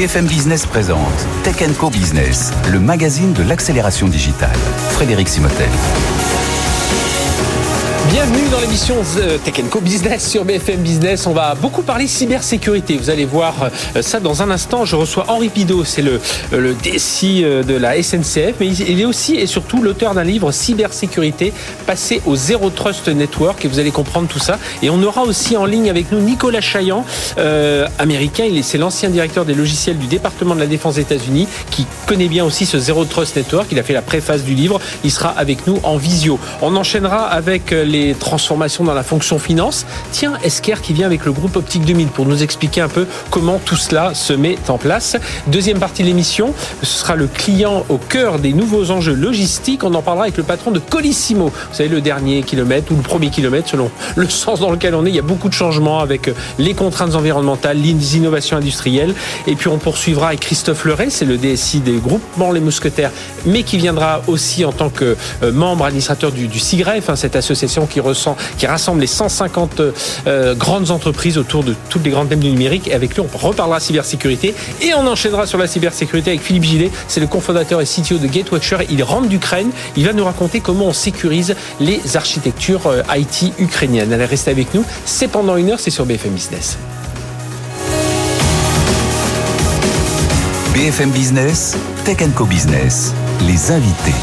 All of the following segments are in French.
BFM Business présente Tech Co Business, le magazine de l'accélération digitale. Frédéric Simotel. Bienvenue dans l'émission euh, Tech Co Business sur BFM Business. On va beaucoup parler cybersécurité. Vous allez voir euh, ça dans un instant. Je reçois Henri Pidot, c'est le, euh, le DSI de la SNCF, mais il est aussi et surtout l'auteur d'un livre cybersécurité passé au Zero Trust Network et vous allez comprendre tout ça. Et on aura aussi en ligne avec nous Nicolas Chaillan, euh, américain. Il est, c'est l'ancien directeur des logiciels du département de la défense des États-Unis qui connaît bien aussi ce Zero Trust Network. Il a fait la préface du livre. Il sera avec nous en visio. On enchaînera avec les transformations dans la fonction finance. Tiens, Esker qui vient avec le groupe Optique 2000 pour nous expliquer un peu comment tout cela se met en place. Deuxième partie de l'émission, ce sera le client au cœur des nouveaux enjeux logistiques. On en parlera avec le patron de Colissimo. Vous savez, le dernier kilomètre ou le premier kilomètre selon le sens dans lequel on est. Il y a beaucoup de changements avec les contraintes environnementales, les innovations industrielles. Et puis on poursuivra avec Christophe Leray, c'est le DSI des groupements Les Mousquetaires, mais qui viendra aussi en tant que euh, membre administrateur du, du CIGREF, hein, cette association qui, qui rassemble les 150 euh, grandes entreprises autour de toutes les grandes thèmes du numérique. Et avec lui, on reparlera cybersécurité. Et on enchaînera sur la cybersécurité avec Philippe Gillet. C'est le cofondateur et CTO de Gatewatcher. Il rentre d'Ukraine. Il va nous raconter comment on sécurise les architectures euh, IT ukrainiennes. Allez rester avec nous. C'est pendant une heure. C'est sur BFM Business. BFM Business, Tech Co Business, les invités.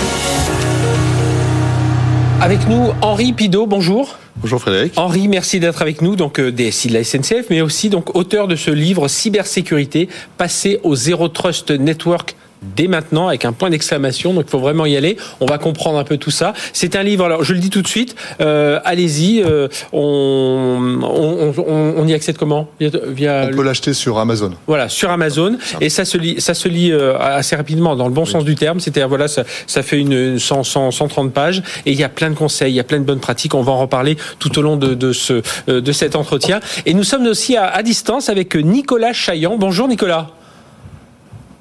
Avec nous, Henri Pidot, bonjour. Bonjour Frédéric. Henri, merci d'être avec nous, donc euh, DSI de la SNCF, mais aussi donc auteur de ce livre Cybersécurité, passé au Zero Trust Network dès maintenant avec un point d'exclamation. Donc il faut vraiment y aller. On va comprendre un peu tout ça. C'est un livre. Alors je le dis tout de suite. Euh, Allez-y. Euh, on, on, on, on, y accède comment? Via, via On peut l'acheter sur Amazon. Voilà, sur Amazon. Et ça se lit, ça se lit euh, assez rapidement dans le bon oui. sens du terme. C'est-à-dire voilà, ça, ça fait une 100, 100, 130 pages et il y a plein de conseils, il y a plein de bonnes pratiques. On va en reparler tout au long de, de ce euh, de cet entretien. Et nous sommes aussi à, à distance avec Nicolas Chaillan. Bonjour Nicolas.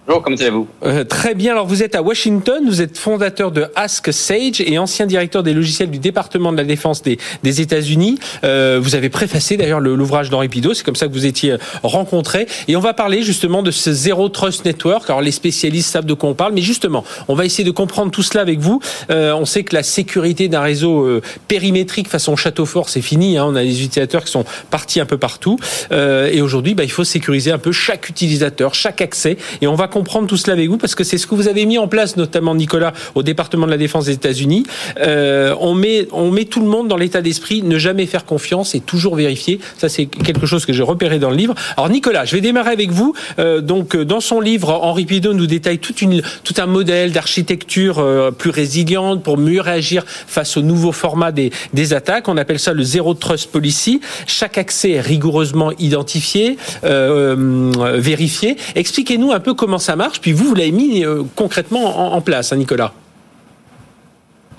Bonjour, comment allez-vous euh, Très bien. Alors, vous êtes à Washington, vous êtes fondateur de Ask Sage et ancien directeur des logiciels du département de la défense des, des États-Unis. Euh, vous avez préfacé d'ailleurs l'ouvrage d'Henri Pidot, c'est comme ça que vous étiez rencontrés. Et on va parler justement de ce Zero Trust Network. Alors, les spécialistes savent de quoi on parle, mais justement, on va essayer de comprendre tout cela avec vous. Euh, on sait que la sécurité d'un réseau euh, périmétrique façon château fort, c'est fini. Hein. On a des utilisateurs qui sont partis un peu partout. Euh, et aujourd'hui, bah, il faut sécuriser un peu chaque utilisateur, chaque accès. Et on va comprendre tout cela avec vous parce que c'est ce que vous avez mis en place, notamment Nicolas, au département de la défense des États-Unis. Euh, on met on met tout le monde dans l'état d'esprit, ne jamais faire confiance et toujours vérifier. Ça c'est quelque chose que j'ai repéré dans le livre. Alors Nicolas, je vais démarrer avec vous. Euh, donc dans son livre, Henri Pidot nous détaille toute une tout un modèle d'architecture euh, plus résiliente pour mieux réagir face aux nouveaux formats des des attaques. On appelle ça le zero trust policy. Chaque accès est rigoureusement identifié, euh, vérifié. Expliquez-nous un peu comment ça marche, puis vous, vous l'avez mis euh, concrètement en, place, hein, Nicolas.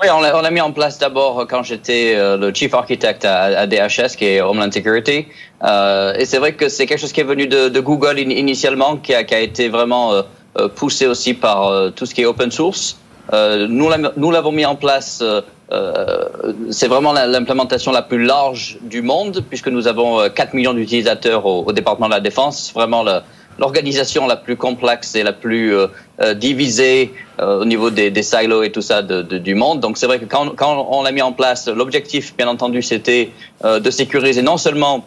Oui, on l'a mis en place d'abord quand j'étais euh, le chief architect à, DHS, qui est Homeland Security. Euh, et c'est vrai que c'est quelque chose qui est venu de, Google in, initialement, qui a, été vraiment euh, euh poussé aussi par euh, tout ce qui est open source. nous l'avons mis en place. c'est vraiment l'implémentation la plus large du monde, puisque nous avons 4 millions d'utilisateurs au, au, département de la défense. Vraiment le, l'organisation la plus complexe et la plus euh, euh, divisée euh, au niveau des, des, silos et tout ça de, de, du monde. Donc c'est vrai que quand, quand on l'a mis en place, l'objectif, bien entendu, c'était euh, de sécuriser non seulement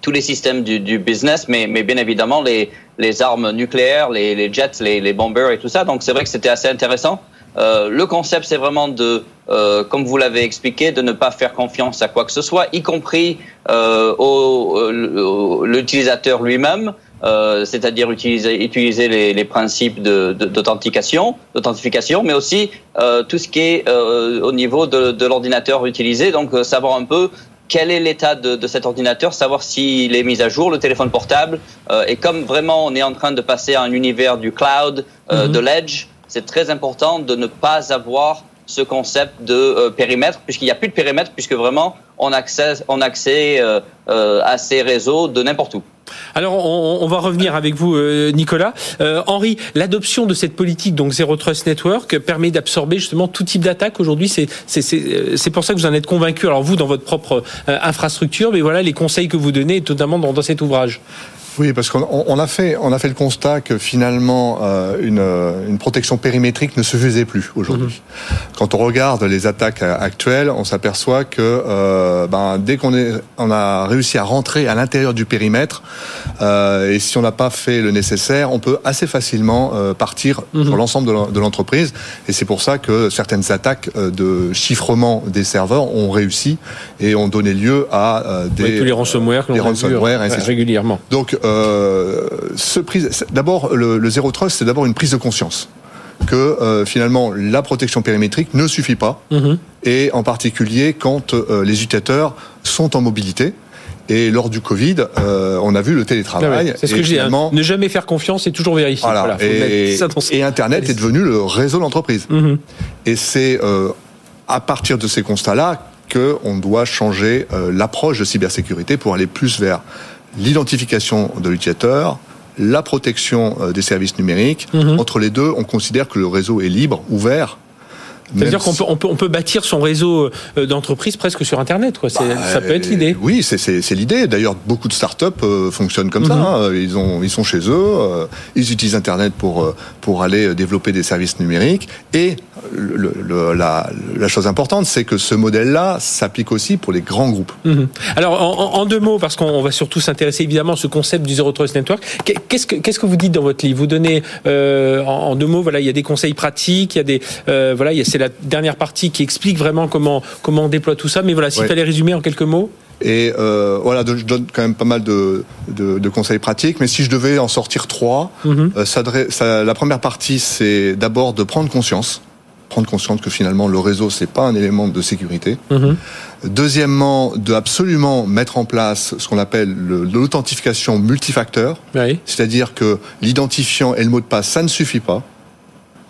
tous les systèmes du, du business, mais, mais, bien évidemment les, les armes nucléaires, les, les jets, les, les, bombers et tout ça. Donc c'est vrai que c'était assez intéressant. Euh, le concept, c'est vraiment de, euh, comme vous l'avez expliqué, de ne pas faire confiance à quoi que ce soit, y compris euh, au, l'utilisateur lui-même. Euh, c'est-à-dire utiliser, utiliser les, les principes d'authentification, d'authentification, mais aussi euh, tout ce qui est euh, au niveau de, de l'ordinateur utilisé, donc euh, savoir un peu quel est l'état de, de, cet ordinateur, savoir s'il est mis à jour, le téléphone portable, euh, et comme vraiment on est en train de passer à un univers du cloud, mm -hmm. de l'edge, c'est très important de ne pas avoir ce concept de périmètre, puisqu'il n'y a plus de périmètre, puisque vraiment on accède, on accède à ces réseaux de n'importe où. Alors, on, va revenir avec vous, euh, Nicolas. Euh, Henri, l'adoption de cette politique, donc Zero Trust Network, permet d'absorber justement tout type d'attaque. Aujourd'hui, c'est pour ça que vous en êtes convaincu. Alors, vous, dans votre propre euh, infrastructure, mais voilà les conseils que vous donnez, notamment dans, dans cet ouvrage. Oui, parce qu'on a fait, on a fait le constat que finalement euh, une, une, protection périmétrique ne se faisait plus aujourd'hui. Mhm. Quand on regarde les attaques actuelles, on s'aperçoit que euh, ben, dès qu'on on a réussi à rentrer à l'intérieur du périmètre, euh, et si on n'a pas fait le nécessaire, on peut assez facilement euh, partir mhm. sur l'ensemble de l'entreprise. Et c'est pour ça que certaines attaques euh, de chiffrement des serveurs ont réussi et ont donné lieu à des tous les ransomware, les ransomware régulièrement. Donc euh, d'abord, le, zéro trust, c'est d'abord une prise de conscience que euh, finalement la protection périmétrique ne suffit pas, mhm. et en particulier quand euh, les utilisateurs sont en mobilité. Et lors du Covid, on a vu le télétravail. Ah c'est ce que je dis. Hein. Ne jamais faire confiance et toujours vérifier. et, Internet est devenu le réseau d'entreprise. Mhm. Et c'est à partir de ces constats-là qu'on doit changer l'approche de cybersécurité pour aller plus vers l'identification de l'utilisateur, la protection euh, des services numériques. Mhm. Entre les deux, on considère que le réseau est libre, ouvert, c'est-à-dire qu'on peut, on peut, on peut, bâtir son réseau euh, d'entreprise presque sur Internet. Quoi. Bah, ça peut être l'idée. Oui, c'est l'idée. D'ailleurs, beaucoup de startups euh, fonctionnent comme ça. Mhm. Hein. Ils, ont, ils sont chez eux, euh, ils utilisent Internet pour, pour aller développer des services numériques. Et le, le, la, la, chose importante, c'est que ce modèle-là s'applique aussi pour les grands groupes. Mhm. Alors, en, en, deux mots, parce qu'on va surtout s'intéresser évidemment à ce concept du Zero Trust Network, qu'est-ce que, qu'est-ce que vous dites dans votre livre? Vous donnez, en, en, deux mots, voilà, il y a des conseils pratiques, il y a des, voilà, il y a la dernière partie qui explique vraiment comment, comment on déploie tout ça. Mais voilà, s'il fallait résumer en quelques mots. Et euh, voilà, je donne quand même pas mal de, de, conseils pratiques, mais si je devais en sortir trois, mhm. euh, ça, la première partie, c'est d'abord de prendre conscience, prendre conscience que finalement le réseau c'est pas un élément de sécurité. Mhm. Deuxièmement, de absolument mettre en place ce qu'on appelle l'authentification multifacteur, c'est-à-dire que l'identifiant et le mot de passe, ça ne suffit pas.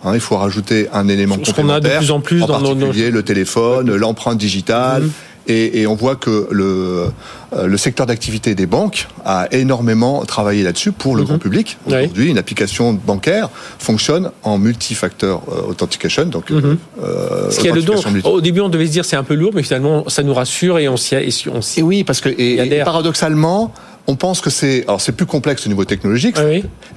Hein, il faut rajouter un élément Ce complémentaire. qu'on a de plus en plus dans particulier le téléphone, l'empreinte digitale. Mhm. Et, et, on voit que le, euh, le secteur d'activité des banques a énormément travaillé là-dessus pour le mhm. grand public. Aujourd'hui, une application bancaire fonctionne en multifacteur euh, authentication. Donc, mhm. euh, Ce qui a le don. Au début, on devait se dire c'est un peu lourd, mais finalement, ça nous rassure et on s'y. Et oui, parce que et, paradoxalement, on pense que c'est alors c'est plus complexe au niveau technologique,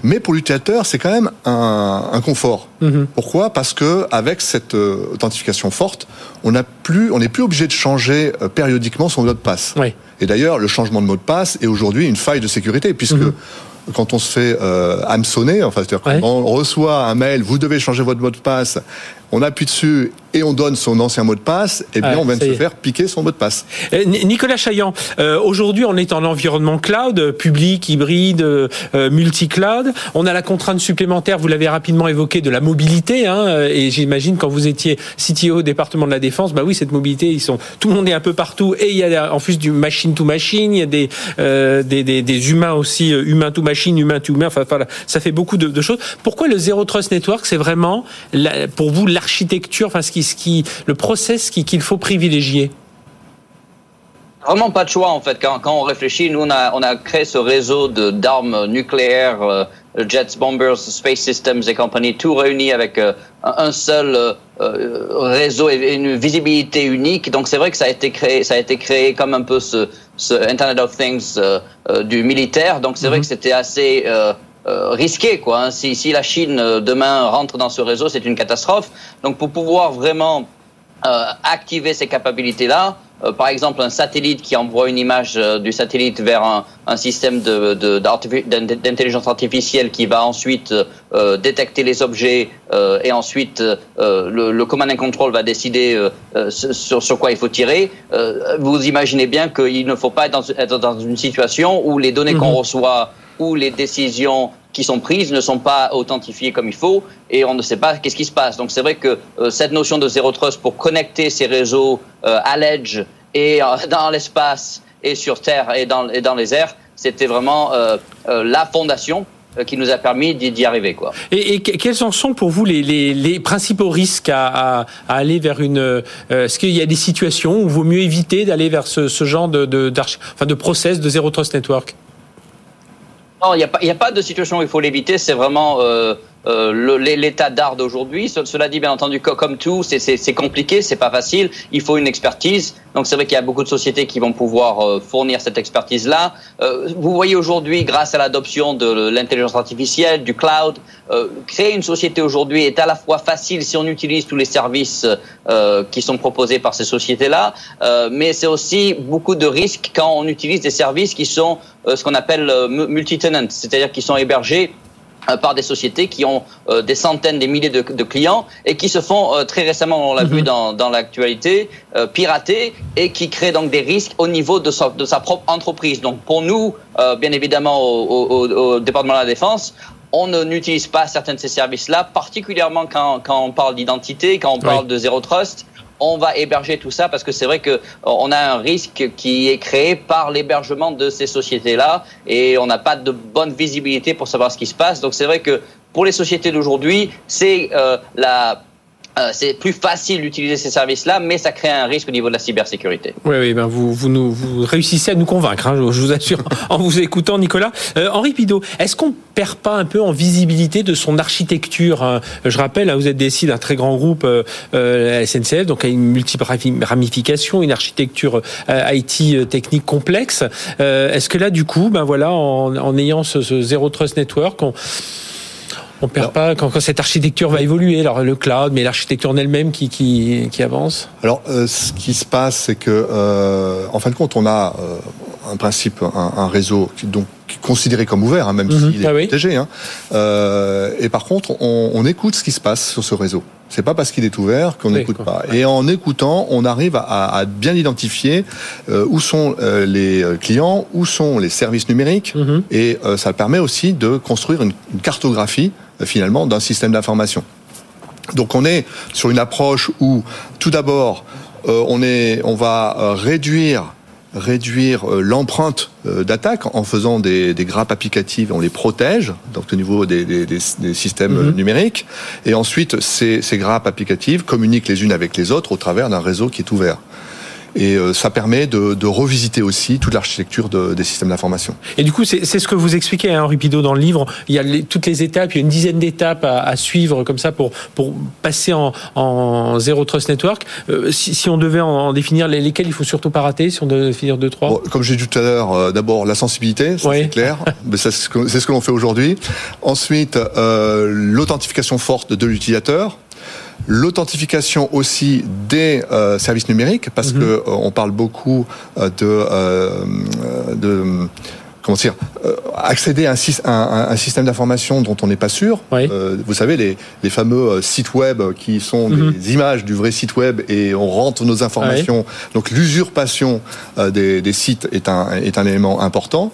mais pour l'utilisateur c'est quand même un, un confort. Mhm. Pourquoi? Parce que avec cette euh, authentification forte, on n'a plus, on n'est plus obligé de changer euh, périodiquement son mot de passe. Et d'ailleurs, le changement de mot de passe est aujourd'hui une faille de sécurité puisque mhm. quand on se fait euh, hameçonner, enfin, c'est-à-dire qu'on reçoit un mail, vous devez changer votre mot de passe, on appuie dessus et on donne son ancien mot de passe, et bien on vient de se faire piquer son mot de passe. Euh, Nicolas Chaillan, euh, aujourd'hui on est en environnement cloud, public, hybride, euh, multi-cloud. On a la contrainte supplémentaire, vous l'avez rapidement évoqué, de la mobilité. Hein, et j'imagine quand vous étiez CTO au département de la défense, bah oui, cette mobilité, ils sont, tout le monde est un peu partout. Et il y a en plus du machine to machine, il y a des, des, des, des, humains aussi, humain to machine, humain to humain. Enfin, voilà, ça fait beaucoup de, de, choses. Pourquoi le Zero Trust Network, c'est vraiment pour vous l'architecture, enfin ce qui, ce qui, le process qu'il faut privilégier Vraiment pas de choix en fait. Quand, quand on réfléchit, nous on a, on a créé ce réseau d'armes nucléaires, euh, jets, bombers, space systems et compagnie, tout réuni avec euh, un seul euh, réseau et une visibilité unique. Donc c'est vrai que ça a été créé, ça a été créé comme un peu ce, ce Internet of Things du militaire. Donc c'est vrai mhm. que c'était assez euh, risqué. Quoi, hein. si, si, la Chine euh, demain rentre dans ce réseau, c'est une catastrophe. Donc pour pouvoir vraiment euh, activer ces capacités-là, par exemple un satellite qui envoie une image du satellite vers un, un système d'intelligence de, artificielle qui va ensuite détecter les objets et ensuite le, le, command and control va décider sur, sur, quoi il faut tirer. vous imaginez bien qu'il ne faut pas être dans, être dans une situation où les données qu'on mhm. reçoit où les décisions qui sont prises ne sont pas authentifiées comme il faut et on ne sait pas qu'est-ce qui se passe. Donc c'est vrai que euh, cette notion de zéro trust pour connecter ces réseaux euh, à l'edge et euh, dans l'espace et sur Terre et dans, les airs, c'était vraiment la fondation qui nous a permis d'y arriver. Et, quels en sont pour vous les, principaux risques à, aller vers une... Est-ce qu'il y a des situations où il vaut mieux éviter d'aller vers ce, genre de, de process de Zero Trust Network? Non, il n'y a, a, pas de situation où il faut l'éviter. C'est vraiment euh, l'état d'art d'aujourd'hui. Cela dit, bien entendu, comme tout, c'est compliqué, c'est pas facile. Il faut une expertise. Donc c'est vrai qu'il y a beaucoup de sociétés qui vont pouvoir fournir cette expertise-là. vous voyez aujourd'hui, grâce à l'adoption de l'intelligence artificielle, du cloud, créer une société aujourd'hui est à la fois facile si on utilise tous les services qui sont proposés par ces sociétés-là, mais c'est aussi beaucoup de risques quand on utilise des services qui sont ce qu'on appelle multi-tenant, c'est-à-dire qui sont hébergés euh, par des sociétés qui ont euh, des centaines, des milliers de, clients et qui se font euh, très récemment, on l'a vu mhm. dans, dans l'actualité, pirater et qui créent donc des risques au niveau de sa, de sa propre entreprise. Donc pour nous, bien évidemment, au, au, département de la défense, on n'utilise pas certains de ces services-là, particulièrement quand, quand on parle d'identité, quand on parle de zéro trust on va héberger tout ça parce que c'est vrai que euh, on a un risque qui est créé par l'hébergement de ces sociétés-là et on n'a pas de bonne visibilité pour savoir ce qui se passe. Donc c'est vrai que pour les sociétés d'aujourd'hui, c'est euh, la euh, c'est plus facile d'utiliser ces services-là, mais ça crée un risque au niveau de la cybersécurité. Oui, oui, ben vous, vous, nous, vous réussissez à nous convaincre, hein, je, vous assure, en vous écoutant, Nicolas. Euh, Henri Pidot, est-ce qu'on perd pas un peu en visibilité de son architecture hein? Je rappelle, hein, vous êtes décidé d'un très grand groupe, euh, euh la SNCF, donc a une multiple ramification, une architecture euh, IT technique complexe. est-ce que là, du coup, ben voilà, en, en ayant ce, ce Zero Trust Network, on on perd pas quand, cette architecture va évoluer, alors le cloud, mais l'architecture en elle-même qui, qui, qui, avance. Alors, euh, ce qui se passe, c'est que, euh, en fin de compte, on a euh, un principe, un, réseau qui, donc considéré comme ouvert, hein, même mhm. s'il est ah protégé. Hein. et par contre, on, on, écoute ce qui se passe sur ce réseau. C'est pas parce qu'il est ouvert qu'on n'écoute pas. Et en écoutant, on arrive à, à bien identifier où sont les clients, où sont les services numériques, mhm. et ça permet aussi de construire une, une cartographie finalement d'un système d'information. Donc on est sur une approche où tout d'abord euh, on est, on va euh, réduire réduire euh, l'empreinte d'attaque en faisant des, des, grappes applicatives, on les protège donc au niveau des, des, des systèmes mhm. numériques, et ensuite ces, ces grappes applicatives communiquent les unes avec les autres au travers d'un réseau qui est ouvert. Et euh, ça permet de, de revisiter aussi toute l'architecture de, des systèmes d'information. Et du coup, c'est ce que vous expliquez, hein, Rupido, dans le livre. Il y a les, toutes les étapes, il y a une dizaine d'étapes à, à, suivre comme ça pour, pour passer en, en Zero Trust Network. Euh, si, si, on devait en, définir les, lesquels il faut surtout pas rater, si on devait définir deux, trois? Bon, comme j'ai dit tout à l'heure, euh, d'abord la sensibilité, c'est clair, c'est ce que, ce que l'on fait aujourd'hui. Ensuite, euh, l'authentification forte de l'utilisateur l'authentification aussi des euh, services numériques, parce qu'on mhm. que euh, on parle beaucoup euh, de, de comment dire, accéder à un, un, système d'information dont on n'est pas sûr. vous savez, les, les, fameux sites web qui sont mhm. des images du vrai site web et on rentre nos informations. Donc l'usurpation des, des, sites est un, est un élément important.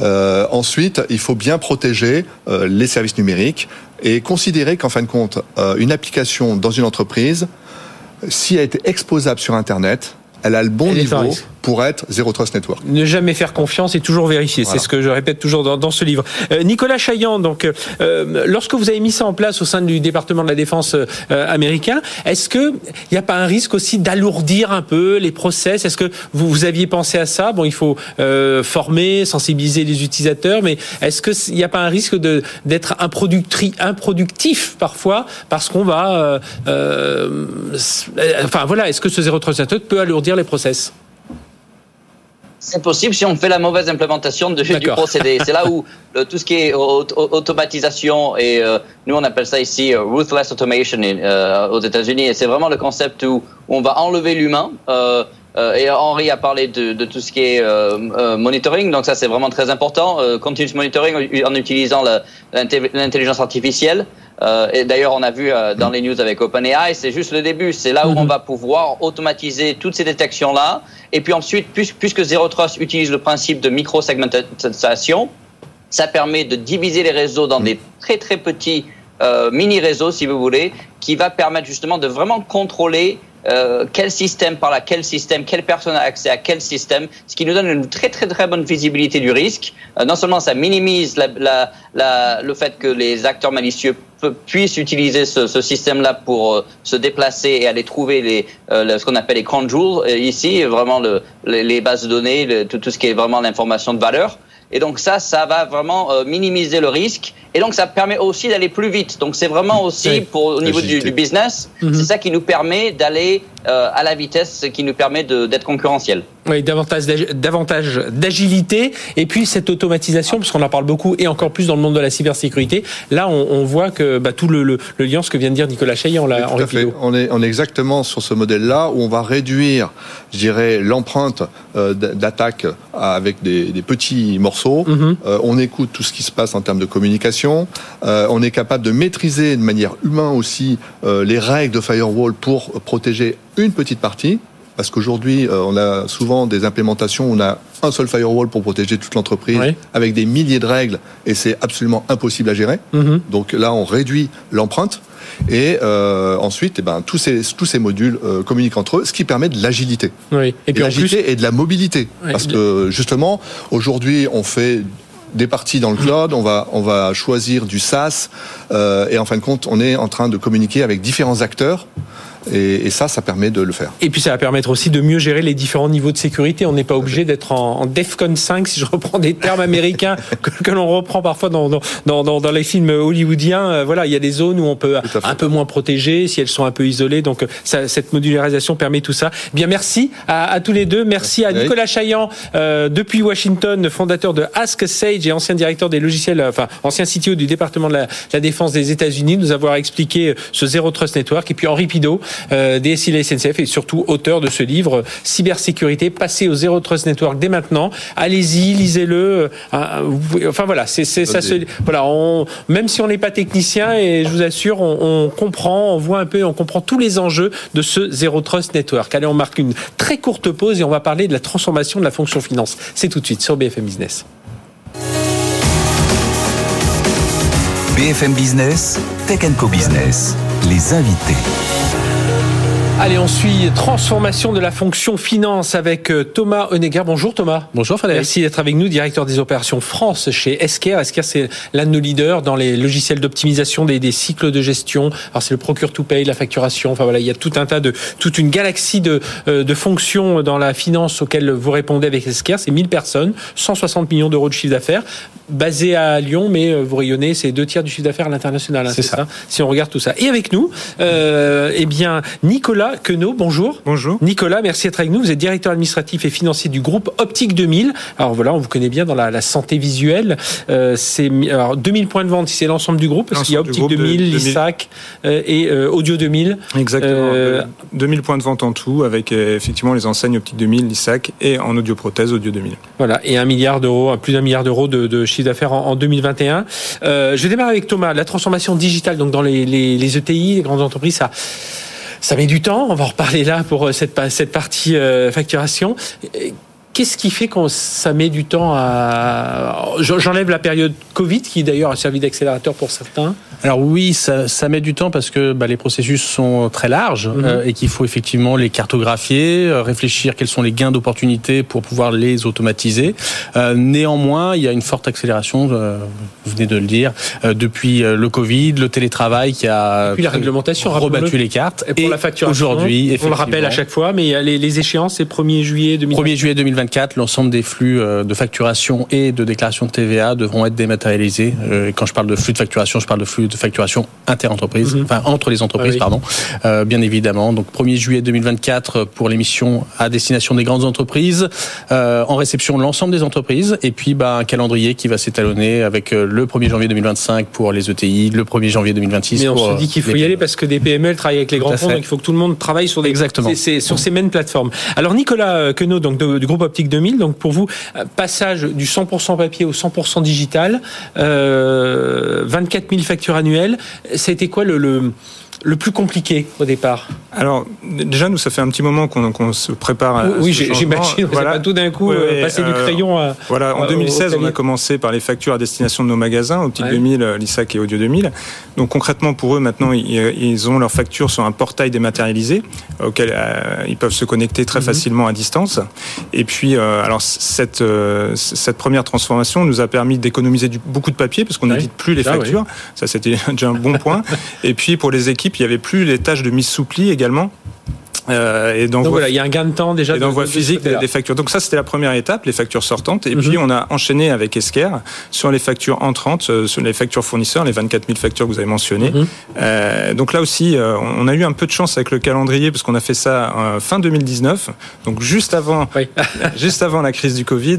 ensuite, il faut bien protéger les services numériques et considérer qu'en fin de compte, euh, une application dans une entreprise, si elle été exposable sur Internet, elle a le bon niveau pour être Zero Trust Network. Ne jamais faire confiance et toujours vérifier. C'est ce que je répète toujours dans, dans ce livre. Euh, Nicolas Chaillan, donc, euh, lorsque vous avez mis ça en place au sein du département de la défense euh, américain, est-ce que il n'y a pas un risque aussi d'alourdir un peu les process? Est-ce que vous, vous aviez pensé à ça? Bon, il faut euh, former, sensibiliser les utilisateurs, mais est-ce qu'il n'y a pas un risque de d'être improductif parfois parce qu'on va, euh, enfin voilà, est-ce que ce Zero Trust Network peut alourdir les process? C'est possible si on fait la mauvaise implémentation de, du procédé. C'est là où tout ce qui est automatisation et euh, nous on appelle ça ici euh, ruthless automation euh, aux États-Unis et c'est vraiment le concept où, on va enlever l'humain. et Henri a parlé de, de, tout ce qui est monitoring, donc ça c'est vraiment très important. continuous monitoring en utilisant l'intelligence artificielle. Euh, et d'ailleurs, on a vu euh, dans les news avec OpenAI, c'est juste le début. C'est là où on mhm. va pouvoir automatiser toutes ces détections-là. Et puis ensuite, puisque Zero Trust utilise le principe de micro-segmentation, ça permet de diviser les réseaux dans des très très petits euh, mini-réseaux, si vous voulez, qui va permettre justement de vraiment contrôler euh, quel système par à quel système, quelle personne a accès à quel système, ce qui nous donne une très très très bonne visibilité du risque. Euh, non seulement ça minimise la, la, la, le fait que les acteurs malicieux puissent utiliser ce, ce système-là pour euh, se déplacer et aller trouver les, ce qu'on appelle les crown jewels ici, vraiment le, les, bases de données, tout, tout, ce qui est vraiment l'information de valeur. Et donc ça, ça va vraiment minimiser le risque. Et donc ça permet aussi d'aller plus vite. Donc c'est vraiment aussi pour au niveau du, business, mhm. c'est ça qui nous permet d'aller à la vitesse qui nous permet d'être concurrentiel. Oui, davantage d'agilité et puis cette automatisation, parce qu'on en parle beaucoup et encore plus dans le monde de la cybersécurité. Là, on, on voit que bah, tout le, le, le, lien, ce que vient de dire Nicolas Chaillan, là, en On est, on est exactement sur ce modèle-là où on va réduire, je dirais, l'empreinte euh, d'attaque avec des, des, petits morceaux. Mhm. euh, on écoute tout ce qui se passe en termes de communication. Euh, on est capable de maîtriser de manière humaine aussi euh, les règles de firewall pour protéger une petite partie. Parce qu'aujourd'hui, euh, on a souvent des implémentations où on a un seul firewall pour protéger toute l'entreprise avec des milliers de règles et c'est absolument impossible à gérer. Mhm. Donc là, on réduit l'empreinte et euh, ensuite, eh ben, tous, ces, tous ces modules euh, communiquent entre eux, ce qui permet de l'agilité. Oui. Et, puis et de la mobilité. Parce que justement, aujourd'hui, on fait des parties dans le cloud, on va, on va choisir du SaaS, euh, et en fin de compte, on est en train de communiquer avec différents acteurs et, ça, ça permet de le faire. Et puis ça va permettre aussi de mieux gérer les différents niveaux de sécurité. On n'est pas obligé d'être en, DEFCON 5, si je reprends des termes américains que, l'on reprend parfois dans, dans, dans, dans, les films hollywoodiens. Euh, voilà, il y a des zones où on peut un peu moins protéger, si elles sont un peu isolées. Donc ça, cette modularisation permet tout ça. Bien, merci à, à tous les deux. Merci, à Nicolas Chaillan, euh, depuis Washington, fondateur de Ask Sage et ancien directeur des logiciels, euh, enfin ancien CTO du département de la, la défense des États-Unis, nous avoir expliqué ce Zero Trust Network. Et puis Henri Pidot, euh, DSI la SNCF et surtout auteur de ce livre Cybersécurité, passez au Zero Trust Network dès maintenant. Allez-y, lisez-le. Euh, enfin voilà, c'est ça se, voilà, on, même si on n'est pas technicien et je vous assure, on, on, comprend, on voit un peu, on comprend tous les enjeux de ce Zero Trust Network. Allez, on marque une très courte pause et on va parler de la transformation de la fonction finance. C'est tout de suite sur BFM Business. BFM Business, Tech Co Business, les invités. Allez, on suit transformation de la fonction finance avec euh, Thomas Honegger. Bonjour Thomas. Bonjour Frédéric. Merci d'être avec nous, directeur des opérations France chez Esker. Esker, c'est l'un de nos leaders dans les logiciels d'optimisation des, des, cycles de gestion. Alors c'est le procure to pay, la facturation. Enfin voilà, il y a tout un tas de, toute une galaxie de, euh, de fonctions dans la finance auxquelles vous répondez avec Esker. C'est 1000 personnes, 160 millions d'euros de chiffre d'affaires, basé à Lyon, mais euh, vous rayonnez, c'est deux tiers du chiffre d'affaires à l'international. Hein, c'est ça. Si on regarde tout ça. Et avec nous, euh, eh bien, Nicolas Queneau, bonjour. Bonjour. Nicolas, merci d'être avec nous. Vous êtes directeur administratif et financier du groupe Optique 2000. Alors voilà, on vous connaît bien dans la, santé visuelle. Euh, c'est alors 2000 points de vente, c'est l'ensemble du groupe, parce qu'il y a Optique 2000, l'ISAC euh, et euh, Audio 2000. Exactement. 2000 points de vente en tout, avec effectivement les enseignes Optique 2000, l'ISAC et en audioprothèse Audio 2000. Voilà, et un milliard d'euros, plus d'un milliard d'euros de, chiffre d'affaires en, 2021. je vais démarrer avec Thomas. La transformation digitale, donc dans les, les, les ETI, les grandes entreprises, ça ça met du temps. On va en reparler là pour euh, cette, cette partie euh, facturation. Qu'est-ce qui fait qu'on ça met du temps à j'enlève la période Covid qui d'ailleurs a servi d'accélérateur pour certains. Alors oui, ça, ça, met du temps parce que bah, les processus sont très larges mhm. euh, et qu'il faut effectivement les cartographier, euh, réfléchir quels sont les gains d'opportunité pour pouvoir les automatiser. Euh, néanmoins, il y a une forte accélération, vous venez de le dire, depuis le Covid, le télétravail qui a la réglementation rebattu les cartes. Et pour la facturation, aujourd'hui, on le rappelle à chaque fois, mais les, les échéances, c'est 1er juillet 2020. 1er juillet 2024, l'ensemble des flux de facturation et de déclaration de TVA devront être dématérialisés. quand je parle de flux de facturation, je parle de flux de facturation inter-entreprise, mhm. enfin entre les entreprises, ah pardon, euh, bien évidemment. Donc 1er juillet 2024 pour l'émission à destination des grandes entreprises, euh, en réception de l'ensemble des entreprises, et puis bah, un calendrier qui va s'étalonner avec euh, le 1er janvier 2025 pour les ETI, le 1er janvier 2026 Mais on se dit qu'il faut y aller parce que des PME travaillent avec les grands fonds, donc il faut que tout le monde travaille sur des Exactement. sur ces mêmes plateformes. Alors Nicolas Queneau, donc du groupe Optique 2000, donc pour vous passage du 100% papier au 100% digital, 24 000 factures annuel. Ça a été quoi le le plus compliqué au départ Alors déjà nous ça fait un petit moment qu'on se prépare. À oui, j'imagine. Voilà. Tout d'un coup euh, passer du euh, crayon à. Voilà, en 2016 on a commencé par les factures à destination de nos magasins, Optique 2000, l'ISAC et Audio 2000. Donc concrètement pour eux maintenant ils, ont leurs factures sur un portail dématérialisé auquel euh, ils peuvent se connecter très mhm. facilement à distance. Et puis alors cette cette première transformation nous a permis d'économiser beaucoup de papier parce qu'on n'édite plus les factures. Ça c'était déjà un bon point. et puis pour les équipes il n'y avait plus les tâches de mise sous pli également. Euh, et donc voilà, il y a un gain de temps déjà. Et d'envoi physique des, factures. Donc ça, c'était la première étape, les factures sortantes. Et puis mhm. on a enchaîné avec Esker sur les factures entrantes, euh, sur les factures fournisseurs, les 24 000 factures que vous avez mentionnées. Mhm. euh, donc là aussi, on a eu un peu de chance avec le calendrier parce qu'on a fait ça fin 2019, donc juste avant, juste avant la crise du Covid.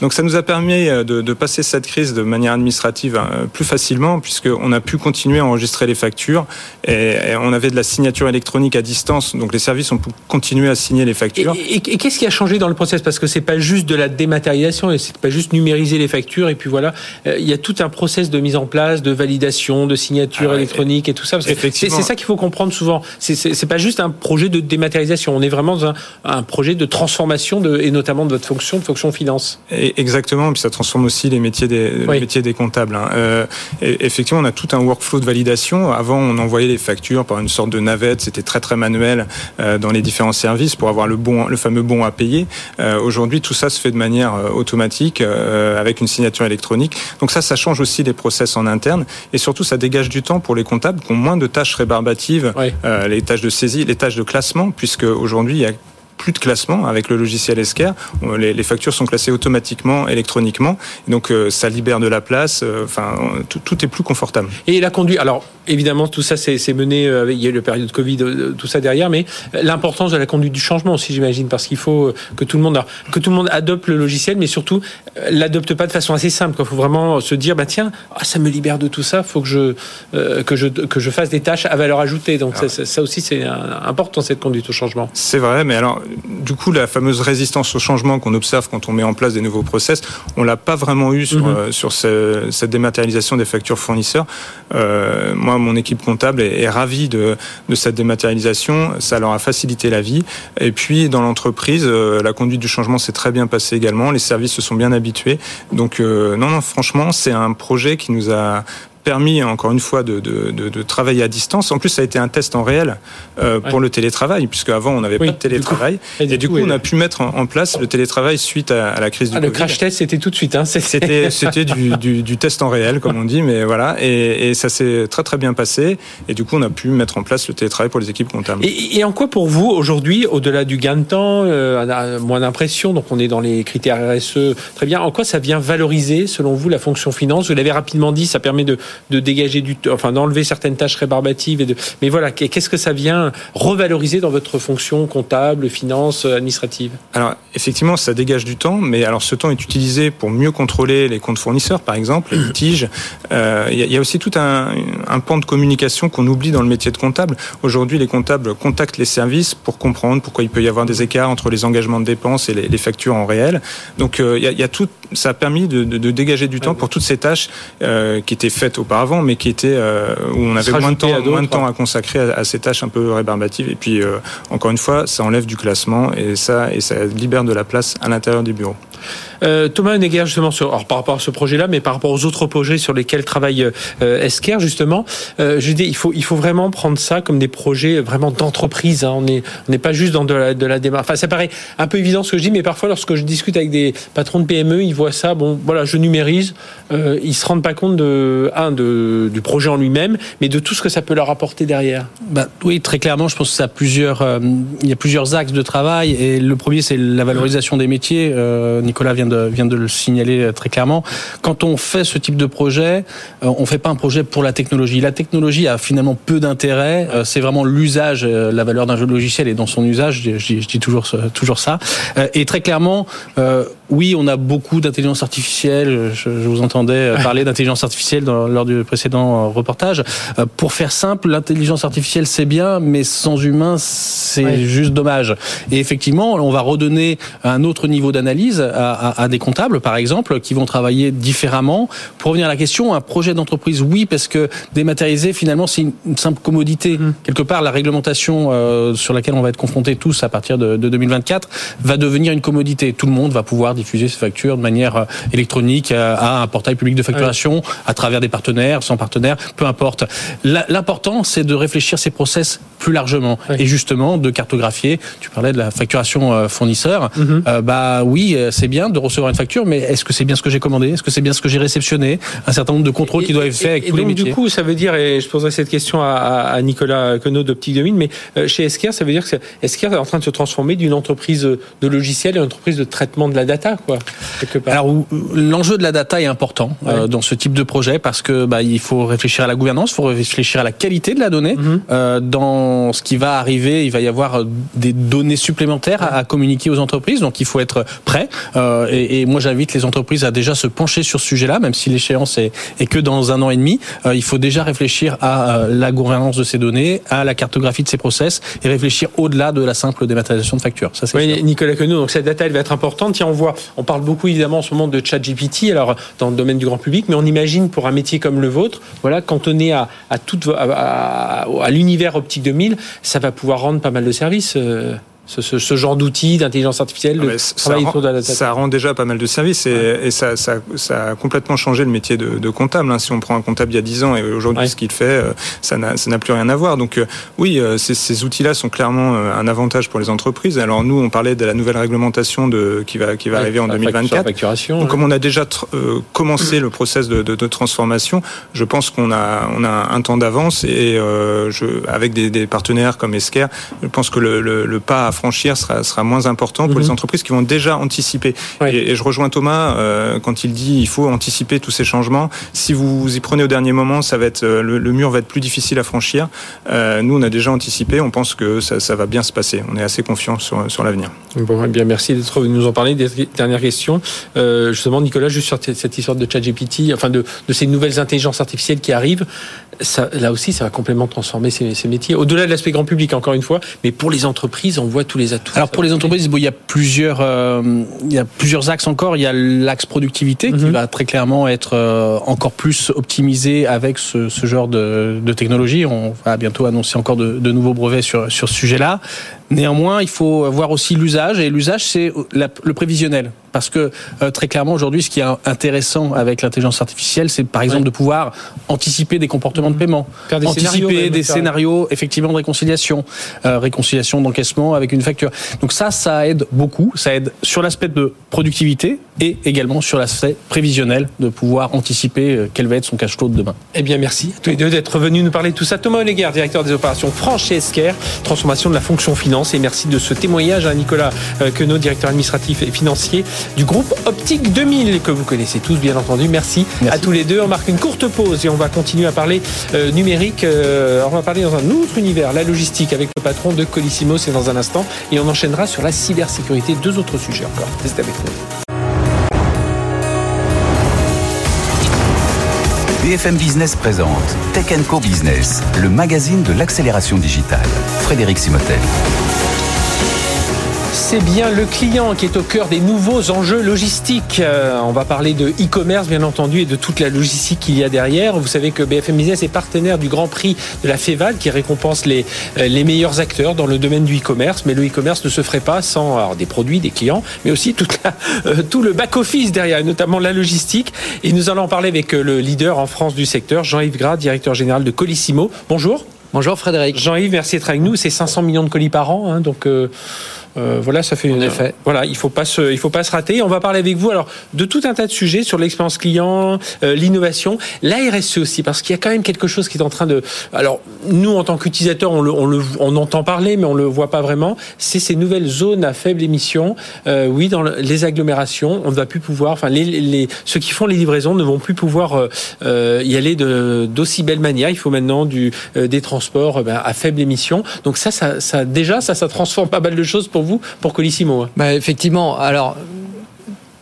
Donc ça nous a permis de, de passer cette crise de manière administrative plus facilement puisqu'on a pu continuer à enregistrer les factures et, et on avait de la signature électronique à distance, donc les services on peut continuer à signer les factures. Et, qu'est-ce qui a changé dans le process? Parce que c'est pas juste de la dématérialisation, et c'est pas juste numériser les factures et puis voilà. Euh, il y a tout un process de mise en place, de validation, de signature ah électronique et tout ça. C'est ça qu'il faut comprendre souvent. C'est pas juste un projet de dématérialisation. On est vraiment dans un, projet de transformation de, et notamment de votre fonction, de fonction finance. Et exactement. Puis ça transforme aussi les métiers des, métiers des comptables. Hein. Euh, effectivement, on a tout un workflow de validation. Avant, on envoyait les factures par une sorte de navette. C'était très très manuel. Euh, dans les différents services pour avoir le bon, le fameux bon à payer. Euh, aujourd'hui, tout ça se fait de manière euh, automatique avec une signature électronique. Donc ça, ça change aussi les process en interne et surtout, ça dégage du temps pour les comptables qui ont moins de tâches rébarbatives, les tâches de saisie, les tâches de classement, puisque aujourd'hui, il y a plus de classement avec le logiciel Esker. Les, factures sont classées automatiquement, électroniquement. Donc euh, ça libère de la place. Euh, enfin, tout, est plus confortable. Et la conduite. Alors évidemment, tout ça c'est mené. Euh, il y a eu le période de Covid, tout ça derrière, mais l'importance de la conduite du changement aussi, j'imagine, parce qu'il faut que tout le monde que tout le monde adopte le logiciel, mais surtout l'adopte pas de façon assez simple. Il faut vraiment se dire, bah tiens, ah, ça me libère de tout ça. Faut que je que je que je fasse des tâches à valeur ajoutée. Donc ça, ça, aussi c'est important cette conduite au changement. C'est vrai, mais alors du coup, la fameuse résistance au changement qu'on observe quand on met en place des nouveaux process, on l'a pas vraiment eu sur, mhm. euh, cette dématérialisation des factures fournisseurs. Euh, moi, mon équipe comptable est, ravie de, cette dématérialisation. Ça leur a facilité la vie. Et puis, dans l'entreprise, euh, la conduite du changement s'est très bien passée également. Les services se sont bien habitués. Donc, non, non, franchement, c'est un projet qui nous a permis encore une fois de, de, de, travailler à distance. En plus, ça a été un test en réel euh, pour le télétravail, puisque avant on n'avait pas de télétravail. et, du coup, on a pu mettre en, place le télétravail suite à, la crise du ah, Covid. Le crash test, c'était tout de suite. Hein, c'était c'était du, du, du, test en réel, comme on dit, mais voilà. Et, et ça s'est très très bien passé. Et du coup, on a pu mettre en place le télétravail pour les équipes comptables. Et, et en quoi pour vous aujourd'hui, au-delà du gain de temps, euh, moins d'impression, donc on est dans les critères RSE, très bien. En quoi ça vient valoriser, selon vous, la fonction finance? Vous l'avez rapidement dit, ça permet de de dégager du, enfin d'enlever certaines tâches rébarbatives. Et de, mais voilà, qu'est-ce que ça vient revaloriser dans votre fonction comptable, finance, administrative? Alors effectivement, ça dégage du temps, mais alors ce temps est utilisé pour mieux contrôler les comptes fournisseurs, par exemple, les litiges. Euh, il y, a aussi tout un, un pan de communication qu'on oublie dans le métier de comptable. Aujourd'hui, les comptables contactent les services pour comprendre pourquoi il peut y avoir des écarts entre les engagements de dépenses et les, les factures en réel. Donc euh, il y, a, y, a, tout, ça a permis de, de, de dégager du temps pour toutes ces tâches euh, qui étaient faites auparavant, mais qui étaient euh, où on avait moins de temps, moins de temps à consacrer à, ces tâches un peu rébarbatives. Et puis euh, encore une fois, ça enlève du classement et ça et ça libère de la place à l'intérieur du bureau. Euh, Thomas Honegger, justement, sur, alors, par rapport à ce projet-là, mais par rapport aux autres projets sur lesquels travaille Esker, justement, je dis, il faut, il faut vraiment prendre ça comme des projets vraiment d'entreprise. Hein. On n'est on pas juste dans de la, de la démarche. Enfin, ça paraît un peu évident ce que je dis, mais parfois, lorsque je discute avec des patrons de PME, ils voient ça, bon, voilà, je numérise, euh, ils se rendent pas compte de, un, de, du projet en lui-même, mais de tout ce que ça peut leur apporter derrière. Bah, oui, très clairement, je pense que ça a plusieurs, euh, il y a plusieurs axes de travail, et le premier, c'est la valorisation des métiers. Euh, Nicolas vient de vient de le signaler euh, très clairement. Quand on fait ce type de projet, on fait pas un projet pour la technologie. La technologie a finalement peu d'intérêt. C'est vraiment l'usage, la valeur d'un jeu de logiciel et dans son usage. Je, dis toujours toujours ça. Et très clairement, oui, on a beaucoup d'intelligence artificielle. Je, vous entendais parler d'intelligence artificielle lors du précédent reportage. Pour faire simple, l'intelligence artificielle c'est bien, mais sans humain c'est juste dommage. Et effectivement, on va redonner un autre niveau d'analyse à, à, des comptables, par exemple, qui vont travailler différemment. Pour revenir à la question, un projet d'entreprise, oui, parce que dématérialiser, finalement, c'est une, simple commodité. Mmh. Quelque part, la réglementation euh, sur laquelle on va être confrontés tous à partir de, de 2024 va devenir une commodité. Tout le monde va pouvoir diffuser ses factures de manière manière électronique à un portail public de facturation, à travers des partenaires, sans partenaires, peu importe. L'important, c'est de réfléchir ces process plus largement et justement de cartographier. Tu parlais de la facturation fournisseur. Mhm. bah oui, c'est bien de recevoir une facture, mais est-ce que c'est bien ce que j'ai commandé? Est-ce que c'est bien ce que j'ai réceptionné? Un certain nombre de contrôles qui doivent être faits avec tous les métiers. Du coup, ça veut dire, et je poserai cette question à, Nicolas Queneau d'Optique 2000, mais euh, chez Esker, ça veut dire que Esker est en train de se transformer d'une entreprise de logiciels à une entreprise de traitement de la data, quoi. Alors, l'enjeu de la data est important euh, dans ce type de projet parce que bah, il faut réfléchir à la gouvernance, il faut réfléchir à la qualité de la donnée. Mhm. Euh, dans ce qui va arriver, il va y avoir des données supplémentaires à, communiquer aux entreprises, donc il faut être prêt. et, et, moi, j'invite les entreprises à déjà se pencher sur ce sujet-là, même si l'échéance est, est, que dans un an et demi. il faut déjà réfléchir à la gouvernance de ces données, à la cartographie de ces process et réfléchir au-delà de la simple dématérialisation de factures. Ça, oui, Nicolas Queneau, donc cette data elle va être importante. Tiens, on voit, on parle beaucoup évidemment en ce moment de ChatGPT, alors dans le domaine du grand public, mais on imagine pour un métier comme le vôtre, voilà, cantonné à, à, tout, à, à, l'univers optique 2000, ça va pouvoir rendre pas mal de services. Euh ce, ce, genre d'outils d'intelligence artificielle ah, ça, rend, ça rend déjà pas mal de services et, et ça, ça, ça, a complètement changé le métier de, de comptable. Hein. Si on prend un comptable il y a 10 ans et aujourd'hui ce qu'il fait, euh, ça n'a plus rien à voir. Donc euh, oui, euh, ces, ces outils-là sont clairement un avantage pour les entreprises. Alors nous, on parlait de la nouvelle réglementation de, qui va, qui va arriver en 2024. Donc comme on a déjà commencé le process de, de, de, transformation, je pense qu'on a, on a un temps d'avance et je, avec des, des, partenaires comme Esker, je pense que le, le, le pas franchir sera, sera moins important pour les mhm. entreprises qui vont déjà anticiper. Et, je rejoins Thomas euh, quand il dit il faut anticiper tous ces changements. Si vous vous y prenez au dernier moment, ça va être euh, le, mur va être plus difficile à franchir. Euh, nous, on a déjà anticipé. On pense que ça, ça va bien se passer. On est assez confiant sur, sur l'avenir. Bon, eh bien, merci d'être venu nous en parler. Dernière question. Euh, justement, Nicolas, juste sur cette histoire de ChatGPT, enfin de, de ces nouvelles intelligences artificielles qui arrivent, ça, là aussi, ça va complètement transformer ces, ces métiers. Au-delà de l'aspect grand public, encore une fois, mais pour les entreprises, on voit tous les atouts. Alors pour les entreprises, bon, il y a plusieurs, euh, il y a plusieurs axes encore. Il y a l'axe productivité qui mhm. va très clairement être euh, encore plus optimisé avec ce, ce genre de, de, technologie. On va bientôt annoncer encore de, de nouveaux brevets sur sur ce sujet-là. Néanmoins, il faut voir aussi l'usage et l'usage c'est le prévisionnel. Parce que euh, très clairement aujourd'hui ce qui est intéressant avec l'intelligence artificielle c'est par exemple de pouvoir anticiper des comportements de paiement, des anticiper des scénarios effectivement de réconciliation, euh, réconciliation d'encaissement avec une facture. Donc ça ça aide beaucoup, ça aide sur l'aspect de productivité et également sur l'aspect prévisionnel de pouvoir anticiper euh, quel va être son cash flow de demain. Eh bien merci à tous les deux d'être venus nous parler de tout ça. Thomas Oleguer, directeur des opérations franches chez Esker, transformation de la fonction finance et merci de ce témoignage à Nicolas euh, Queneau, directeur administratif et financier du groupe Optique 2000 que vous connaissez tous bien entendu. Merci, à tous les deux. On marque une courte pause et on va continuer à parler euh, numérique. Euh, on va parler dans un autre univers, la logistique avec le patron de Colissimo, c'est dans un instant et on enchaînera sur la cybersécurité, deux autres sujets encore. Restez avec nous. BFM Business présente Tech Co Business, le magazine de l'accélération digitale. Frédéric Simotel c'est bien le client qui est au cœur des nouveaux enjeux logistiques. Euh, on va parler de e-commerce, bien entendu, et de toute la logistique qu'il y a derrière. Vous savez que BFM Business est partenaire du Grand Prix de la FEVAL, qui récompense les, euh, les meilleurs acteurs dans le domaine du e-commerce. Mais le e-commerce ne se ferait pas sans alors, des produits, des clients, mais aussi toute la, euh, tout le back-office derrière, notamment la logistique. Et nous allons en parler avec le leader en France du secteur, Jean-Yves Gras, directeur général de Colissimo. Bonjour. Bonjour Frédéric. Jean-Yves, merci d'être avec nous. C'est 500 millions de colis par an, hein, donc euh, voilà, ça fait en effet. Voilà, il faut pas se, il faut pas se rater. On va parler avec vous alors de tout un tas de sujets sur l'expérience client, euh, l'innovation, la RSE aussi, parce qu'il y a quand même quelque chose qui est en train de. Alors nous, en tant qu'utilisateurs, on le, on le, on entend parler, mais on le voit pas vraiment. C'est ces nouvelles zones à faible émission. Euh, oui, dans les agglomérations, on ne va plus pouvoir. Enfin, les, les, ceux qui font les livraisons ne vont plus pouvoir euh, euh y aller de d'aussi belle manière. Il faut maintenant du des transports ben, à faible émission. Donc ça, ça, ça déjà, ça, ça transforme pas mal de choses pour vous, pour Colissimo. Bah, effectivement, alors,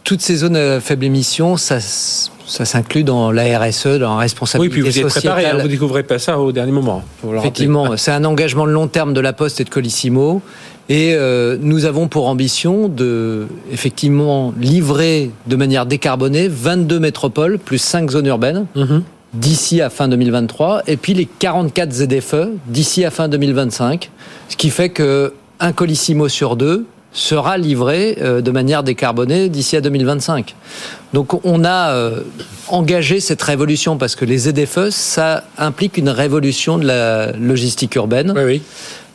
toutes ces zones à faible émission, ça, ça s'inclut dans la RSE, dans la responsabilité Oui, puis vous êtes préparé, hein, vous ne découvrez pas ça au dernier moment. Effectivement, c'est un engagement de long terme de la Poste et de Colissimo. Et euh, nous avons pour ambition de, effectivement, livrer de manière décarbonée 22 métropoles plus 5 zones urbaines. Mhm. d'ici à fin 2023 et puis les 44 ZFE d'ici à fin 2025 ce qui fait que un colissimo sur deux sera livré euh, de manière décarbonée d'ici à 2025. Donc on a euh, engagé cette révolution parce que les ZFE, ça implique une révolution de la logistique urbaine. Oui, oui.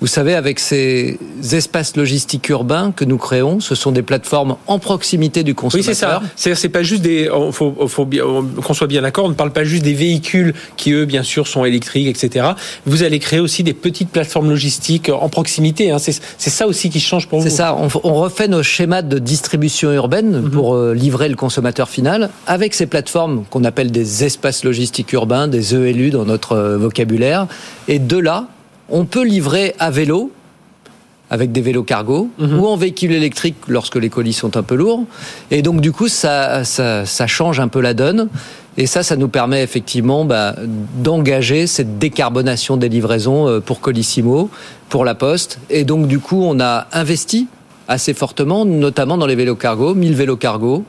Vous savez, avec ces espaces logistiques urbains que nous créons, ce sont des plateformes en proximité du consommateur. Oui, c'est ça. C'est-à-dire, c'est pas juste des. Faut, qu'on soit bien d'accord. On ne parle pas juste des véhicules qui, eux, bien sûr, sont électriques, etc. Vous allez créer aussi des petites plateformes logistiques en proximité. Hein. C'est ça aussi qui change pour vous. C'est ça. On, refait nos schémas de distribution urbaine mhm. pour euh, livrer le consommateur final avec ces plateformes qu'on appelle des espaces logistiques urbains, des ELU dans notre euh, vocabulaire. Et de là, on peut livrer à vélo avec des vélos cargo mhm. ou en véhicule électrique lorsque les colis sont un peu lourds. Et donc du coup, ça, ça, change un peu la donne. Et ça, ça nous permet effectivement bah, d'engager cette décarbonation des livraisons euh, pour Colissimo, pour la Poste. Et donc du coup, on a investi assez fortement, notamment dans les vélos cargo, 1000 vélos cargo,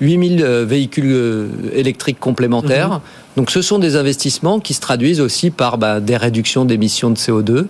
8000 euh, véhicules euh, électriques complémentaires. Mhm. Donc ce sont des investissements qui se traduisent aussi par bah, des réductions d'émissions de CO2,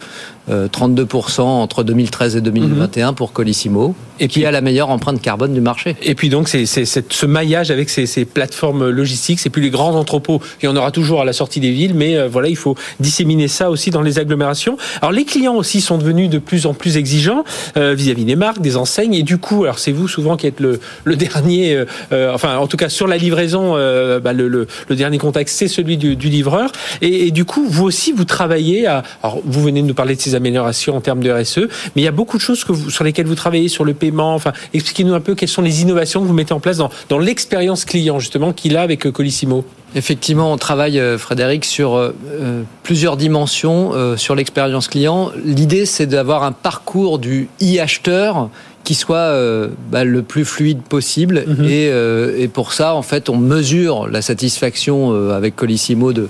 32% euh, entre 2013 et 2021 pour Colissimo, et qui a la meilleure empreinte carbone du marché. Et puis donc c'est ce maillage avec ces, ces, plateformes logistiques, c'est plus les grands entrepôts, il y en aura toujours à la sortie des villes, mais euh, voilà, il faut disséminer ça aussi dans les agglomérations. Alors les clients aussi sont devenus de plus en plus exigeants euh, vis-à-vis des marques, des enseignes, et du coup, alors c'est vous souvent qui êtes le, le dernier, enfin en tout cas sur la livraison, bah, le, le, le dernier contact c'est celui du, livreur. Et, du coup, vous aussi, vous travaillez à. Alors, vous venez de nous parler de ces améliorations en termes de RSE, mais il y a beaucoup de choses que vous, sur lesquelles vous travaillez, sur le paiement. Enfin, expliquez-nous un peu quelles sont les innovations que vous mettez en place dans, dans l'expérience client, justement, qu'il a avec euh, Colissimo. Effectivement, on travaille, euh, Frédéric, sur euh, plusieurs dimensions sur l'expérience client. L'idée, c'est d'avoir un parcours du e-acheteur qui soit euh, bah, le plus fluide possible. Mhm. et, et, pour ça, en fait, on mesure la satisfaction avec Colissimo de,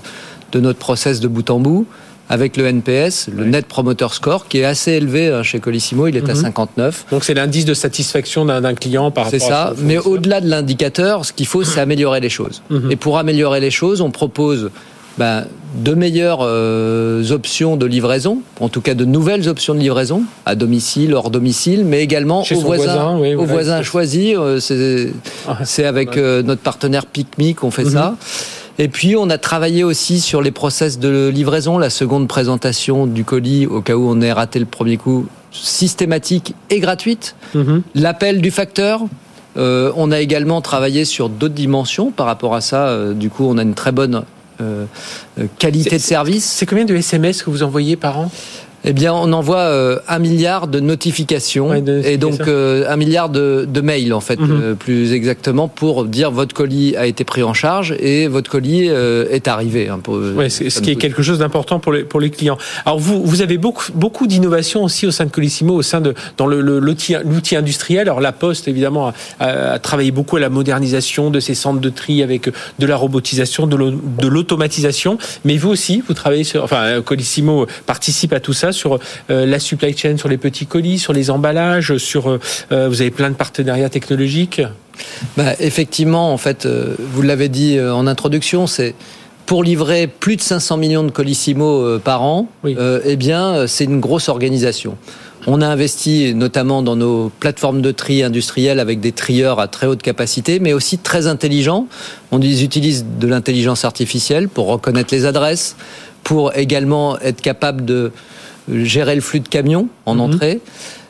de notre process de bout en bout avec le NPS, le Net Promoter Score, qui est assez élevé hein, chez Colissimo, il est à 59. Mhm. Donc c'est l'indice de satisfaction d'un client par rapport C'est ça, mais au-delà de l'indicateur, ce qu'il faut, c'est améliorer les choses. Mhm. Et pour améliorer les choses, on propose ben, de meilleures euh, options de livraison, en tout cas de nouvelles options de livraison, à domicile, hors domicile, mais également aux voisins, aux voisins choisis. Euh, ah, c'est avec euh, notre partenaire PicMe qu'on fait ça. Et puis, on a travaillé aussi sur les process de livraison, la seconde présentation du colis, au cas où on ait raté le premier coup, systématique et gratuite. Mhm. L'appel du facteur, on a également travaillé sur d'autres dimensions par rapport à ça. du coup, on a une très bonne euh, euh, qualité de service. C'est combien de SMS que vous envoyez par an? Eh bien, on envoie euh, un milliard de notifications et donc euh, un milliard de, de mails en fait, mhm. euh, plus exactement, pour dire votre colis a été pris en charge et votre colis est arrivé. Hein, ce qui est quelque chose d'important pour les pour les clients. Alors vous vous avez beaucoup beaucoup d'innovations aussi au sein de Colissimo, au sein de dans le l'outil l'outil industriel. Alors la Poste évidemment a, travaillé beaucoup à la modernisation de ses centres de tri avec de la robotisation, de l'automatisation. Mais vous aussi, vous travaillez sur, enfin Colissimo participe à tout ça sur euh, la supply chain, sur les petits colis, sur les emballages, sur euh, euh, vous avez plein de partenariats technologiques? Bah, effectivement, en fait, vous l'avez dit en introduction, c'est pour livrer plus de 500 millions de colissimo par an, eh bien, c'est une grosse organisation. On a investi notamment dans nos plateformes de tri industrielles avec des trieurs à très haute capacité, mais aussi très intelligents. On utilise de l'intelligence artificielle pour reconnaître les adresses, pour également être capable de gérer le flux de camions en mhm. entrée.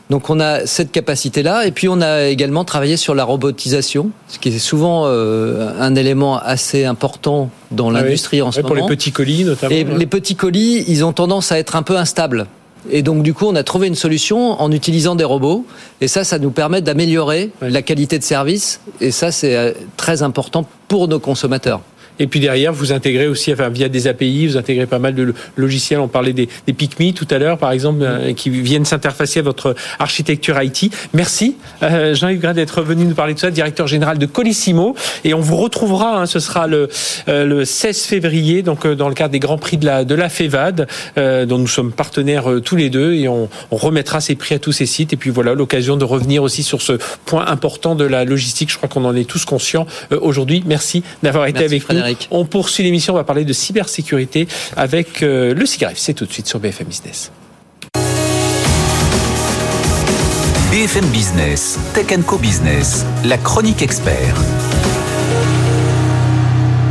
Donc on a cette capacité-là, et puis on a également travaillé sur la robotisation, ce qui est souvent euh, un élément assez important dans ah l'industrie en ce moment. Pour les petits colis notamment. Et les petits colis, ils ont tendance à être un peu instables. Et donc du coup, on a trouvé une solution en utilisant des robots, et ça, ça nous permet d'améliorer la qualité de service, et ça, c'est euh, très important pour nos consommateurs. Et puis derrière, vous intégrez aussi, enfin, via des API, vous intégrez pas mal de logiciels. On parlait des, des PICMI tout à l'heure, par exemple, euh, qui viennent s'interfacer à votre architecture IT. Merci, euh, Jean-Yves Gras, d'être venu nous parler de ça, directeur général de Colissimo. Et on vous retrouvera, hein, ce sera le, euh, le 16 février, donc dans le cadre des Grands Prix de la, de la FEVAD, dont nous sommes partenaires tous les deux, et on, on, remettra ces prix à tous ces sites. Et puis voilà, l'occasion de revenir aussi sur ce point important de la logistique. Je crois qu'on en est tous conscients aujourd'hui. Merci d'avoir été avec nous. On poursuit l'émission, on va parler de cybersécurité avec euh, le CIGREF. C'est tout de suite sur BFM Business. BFM Business, Tech Co Business, la chronique expert.